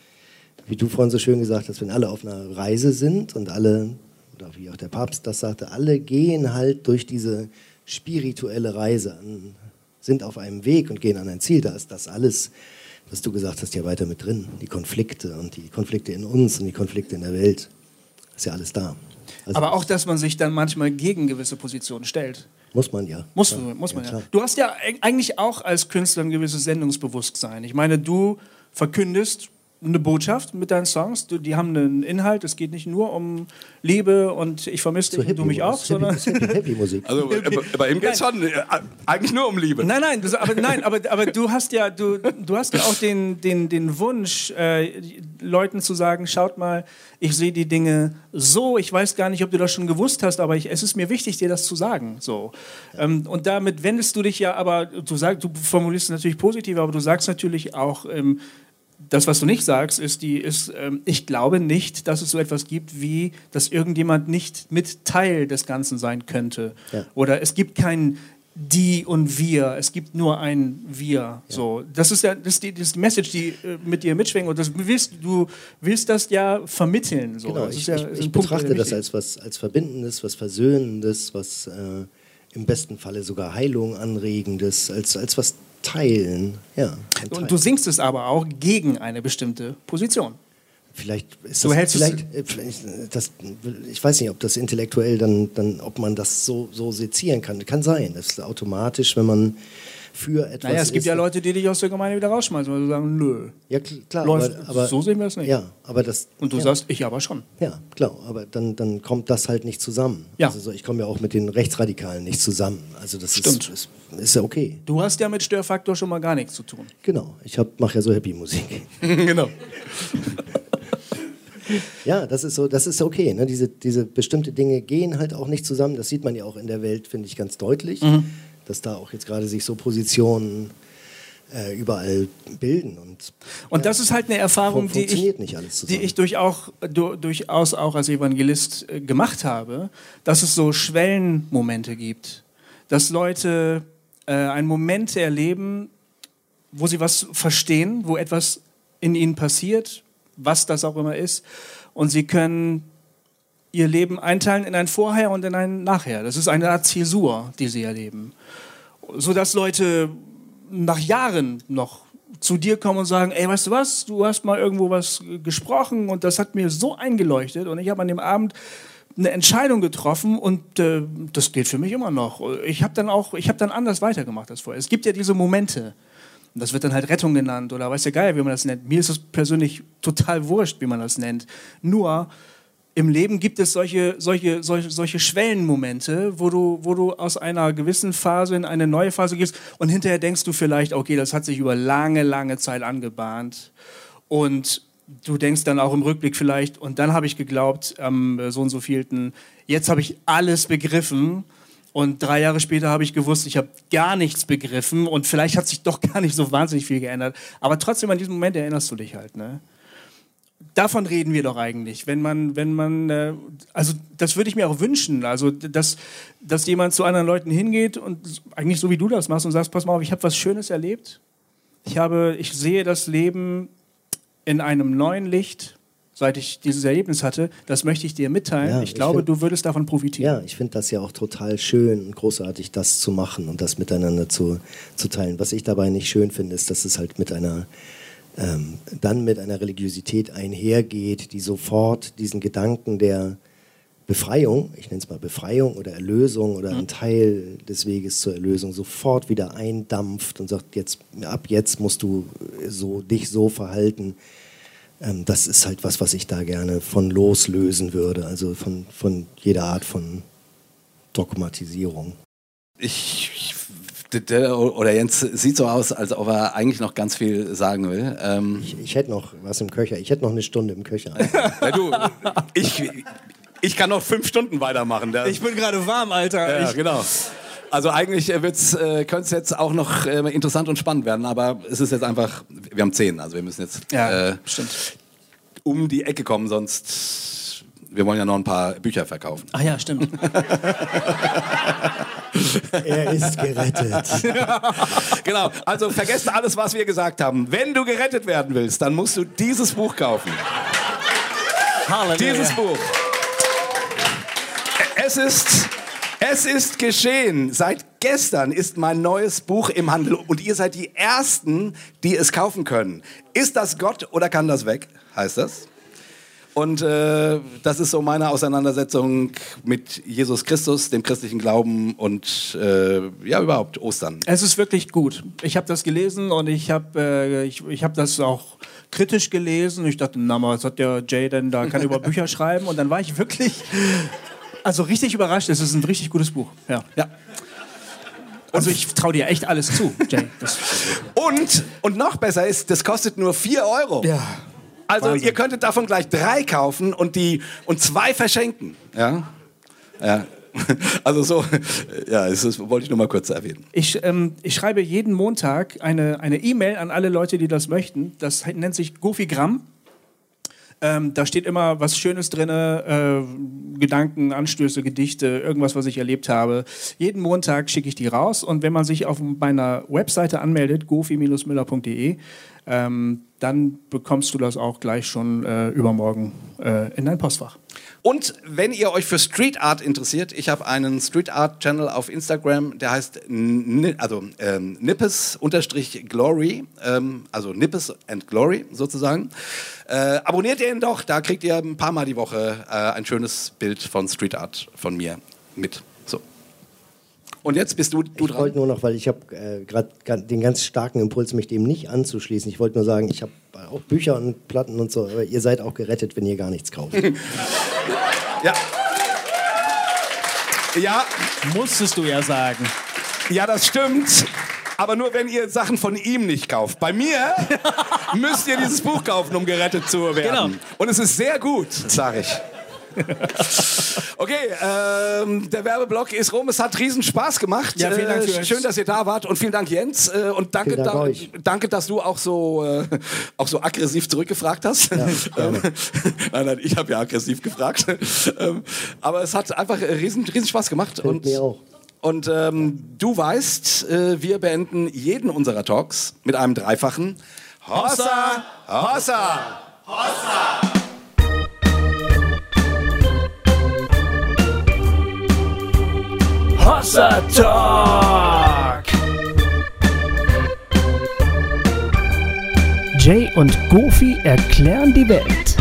wie du vorhin so schön gesagt hast, wenn alle auf einer Reise sind und alle, oder wie auch der Papst das sagte, alle gehen halt durch diese spirituelle Reise, sind auf einem Weg und gehen an ein Ziel. Da ist das alles, was du gesagt hast, ja weiter mit drin. Die Konflikte und die Konflikte in uns und die Konflikte in der Welt. Ist ja alles da. Also Aber auch, dass man sich dann manchmal gegen gewisse Positionen stellt. muss man ja. Muss, ja, muss man ja. klar. Du hast ja eig- eigentlich auch als Künstler ein gewisses Sendungsbewusstsein. Ich meine, du verkündest eine Botschaft mit deinen Songs. Du, die haben einen Inhalt. Es geht nicht nur um Liebe und ich vermisse So dich und du mich auch, sondern. Happy, Happy Musik. Also bei ihm geht schon äh, eigentlich nur um Liebe. Nein, nein, das, aber, nein aber, aber du hast ja, du, du hast ja auch den, den, den Wunsch, äh, Leuten zu sagen, schaut mal, ich sehe die Dinge so, ich weiß gar nicht, ob du das schon gewusst hast, aber ich, es ist mir wichtig, dir das zu sagen. So. Ähm, und damit wendest du dich ja, aber du sagst, du formulierst es natürlich positiv, aber du sagst natürlich auch, ähm, das, was du nicht sagst, ist, die, ist ähm, ich glaube nicht, dass es so etwas gibt, wie, dass irgendjemand nicht mit Teil des Ganzen sein könnte. Ja. Oder es gibt kein die und wir, es gibt nur ein wir. So, das ist ja das ist die, das ist die Message, die äh, mit dir mitschwingt und das willst, du willst das ja vermitteln. So. Genau, ich, ja, ich, ich Punkt, betrachte das als was als Verbindendes, was Versöhnendes, was äh, im besten Falle sogar Heilung anregendes, als, als was teilen. Ja. Und du singst es aber auch gegen eine bestimmte Position. Vielleicht ist Du das hältst es- vielleicht, äh, vielleicht äh, das, ich weiß nicht, ob das intellektuell dann, dann ob man das so, so sezieren kann. Kann sein. Das ist automatisch, wenn man für etwas Naja, es gibt ist, ja Leute, die dich aus der Gemeinde wieder rausschmeißen, weil sie sagen, nö. Ja, kl- klar, Läuft, aber, aber so sehen wir es nicht. ja, aber das Und du ja. sagst, ich aber schon. Ja, klar, aber dann, dann kommt das halt nicht zusammen. Ja. Also so, ich komme ja auch mit den Rechtsradikalen nicht zusammen. Also das Stimmt. Ist, ist, ist ja okay. Du hast ja mit Störfaktor schon mal gar nichts zu tun. Genau, ich mache ja so Happy Musik. genau. Ja, das ist so, das ist okay. Ne? Diese, diese bestimmte Dinge gehen halt auch nicht zusammen. Das sieht man ja auch in der Welt, finde ich, ganz deutlich, Mhm. Dass da auch jetzt gerade sich so Positionen äh, überall bilden. Und, Und das ist halt eine Erfahrung, die ich, die ich durch auch, du, durchaus auch als Evangelist äh, gemacht habe, dass es so Schwellenmomente gibt. Dass Leute äh, einen Moment erleben, wo sie was verstehen, wo etwas in ihnen passiert, was das auch immer ist. Und sie können ihr Leben einteilen in ein Vorher und in ein Nachher. Das ist eine Art Zäsur, die sie erleben. Sodass Leute nach Jahren noch zu dir kommen und sagen, ey, weißt du was, du hast mal irgendwo was gesprochen und das hat mir so eingeleuchtet und ich habe an dem Abend eine Entscheidung getroffen und äh, das gilt für mich immer noch. Ich habe dann auch, ich habe dann anders weitergemacht als vorher. Es gibt ja diese Momente. Das wird dann halt Rettung genannt oder weiß der Geier, wie man das nennt. Mir ist es persönlich total wurscht, wie man das nennt. Nur im Leben gibt es solche, solche, solche, solche Schwellenmomente, wo du, wo du aus einer gewissen Phase in eine neue Phase gehst und hinterher denkst du vielleicht, okay, das hat sich über lange, lange Zeit angebahnt. Und du denkst dann auch im Rückblick vielleicht, und dann habe ich geglaubt, am äh, so und so vielten, jetzt habe ich alles begriffen. Und drei Jahre später habe ich gewusst, ich habe gar nichts begriffen und vielleicht hat sich doch gar nicht so wahnsinnig viel geändert. Aber trotzdem an diesem Moment erinnerst du dich halt, ne? Davon reden wir doch eigentlich, wenn man, wenn man, äh, also das würde ich mir auch wünschen, also dass, dass jemand zu anderen Leuten hingeht und eigentlich so wie du das machst und sagst, pass mal auf, ich habe was Schönes erlebt, ich habe, ich sehe das Leben in einem neuen Licht, seit ich dieses Erlebnis hatte, das möchte ich dir mitteilen. Ja, ich ich glaube, find- du würdest davon profitieren. Ja, ich finde das ja auch total schön und großartig, das zu machen und das miteinander zu, zu teilen. Was ich dabei nicht schön finde, ist, dass es halt mit einer ähm, dann mit einer Religiosität einhergeht, die sofort diesen Gedanken der Befreiung, ich nenne es mal Befreiung oder Erlösung oder ein Teil des Weges zur Erlösung sofort wieder eindampft und sagt, jetzt, ab jetzt musst du so, dich so verhalten. Ähm, das ist halt was, was ich da gerne von loslösen würde, also von, von jeder Art von Dogmatisierung. Ich, oder Jens sieht so aus, als ob er eigentlich noch ganz viel sagen will. Ähm, Ich, ich hätte noch was im Köcher, ich hätte noch eine Stunde im Köcher. ja, du, ich, ich kann noch fünf Stunden weitermachen. Der, Ich bin gerade warm, Alter. ja, ich, genau. Also eigentlich äh, wird's, äh, könnte es jetzt auch noch äh, interessant und spannend werden, aber es ist jetzt einfach, wir haben zehn, also wir müssen jetzt ja, äh, um die Ecke kommen, sonst, wir wollen ja noch ein paar Bücher verkaufen. Ach ja, stimmt. er ist gerettet. Genau, also vergesst alles, was wir gesagt haben. Wenn du gerettet werden willst, dann musst du dieses Buch kaufen. Dieses Buch. Es ist, Es ist geschehen. Seit gestern ist mein neues Buch im Handel und ihr seid die Ersten, die es kaufen können. Ist das Gott oder kann das weg? Heißt das. Und äh, das ist so meine Auseinandersetzung mit Jesus Christus, dem christlichen Glauben und äh, ja überhaupt Ostern. Es ist wirklich gut. Ich habe das gelesen und ich habe äh, ich, ich hab das auch kritisch gelesen. Ich dachte, na mal, was hat der Jay denn da? Kann er über Bücher schreiben? Und dann war ich wirklich, also richtig überrascht. Es ist ein richtig gutes Buch. Ja. Ja. Also ich traue dir echt alles zu, Jay. Und, und noch besser ist, das kostet nur 4 Euro. ja. Also Wahnsinn. ihr könntet davon gleich drei kaufen und die und zwei verschenken. Ja. Ja. Also so, ja, das wollte ich nur mal kurz erwähnen. Ich, ähm, ich schreibe jeden Montag eine eine E-Mail an alle Leute, die das möchten. Das nennt sich Gofigramm. Ähm, da steht immer was Schönes drin, äh, Gedanken, Anstöße, Gedichte, irgendwas, was ich erlebt habe. Jeden Montag schicke ich die raus und wenn man sich auf meiner Webseite anmeldet, gofi-müller.de, ähm, dann bekommst du das auch gleich schon äh, übermorgen äh, in dein Postfach. Und wenn ihr euch für Street Art interessiert, ich habe einen Street Art Channel auf Instagram, der heißt also ähm, Nippes-Glory, ähm, also Nippes and Glory sozusagen. Äh, abonniert ihr ihn doch, da kriegt ihr ein paar Mal die Woche äh, ein schönes Bild von Street Art von mir mit. Und jetzt bist du, du Ich wollte dran. nur noch, weil ich habe äh, gerade den ganz starken Impuls, mich dem nicht anzuschließen. Ich wollte nur sagen, ich habe auch Bücher und Platten und so, aber ihr seid auch gerettet, wenn ihr gar nichts kauft. Ja. Ja, Musstest du ja sagen. Ja, das stimmt. Aber nur wenn ihr Sachen von ihm nicht kauft. Bei mir müsst ihr dieses Buch kaufen, um gerettet zu werden. Genau. Und es ist sehr gut, sage ich. Okay, ähm, der Werbeblock ist rum. Es hat riesen Spaß gemacht. Ja, vielen Dank Äh, Schön, dass ihr da wart und vielen Dank, Jens. Äh, und danke, Dank da, euch. danke, dass du auch so, äh, auch so aggressiv zurückgefragt hast. gerne. nein, nein, ich habe ja aggressiv gefragt. ähm, aber es hat einfach äh, riesen, riesen Spaß gemacht. und mir auch. und ähm, du weißt, äh, wir beenden jeden unserer Talks mit einem dreifachen Hossa, Hossa. Hossa Talk. Jay und Goofy erklären die Welt.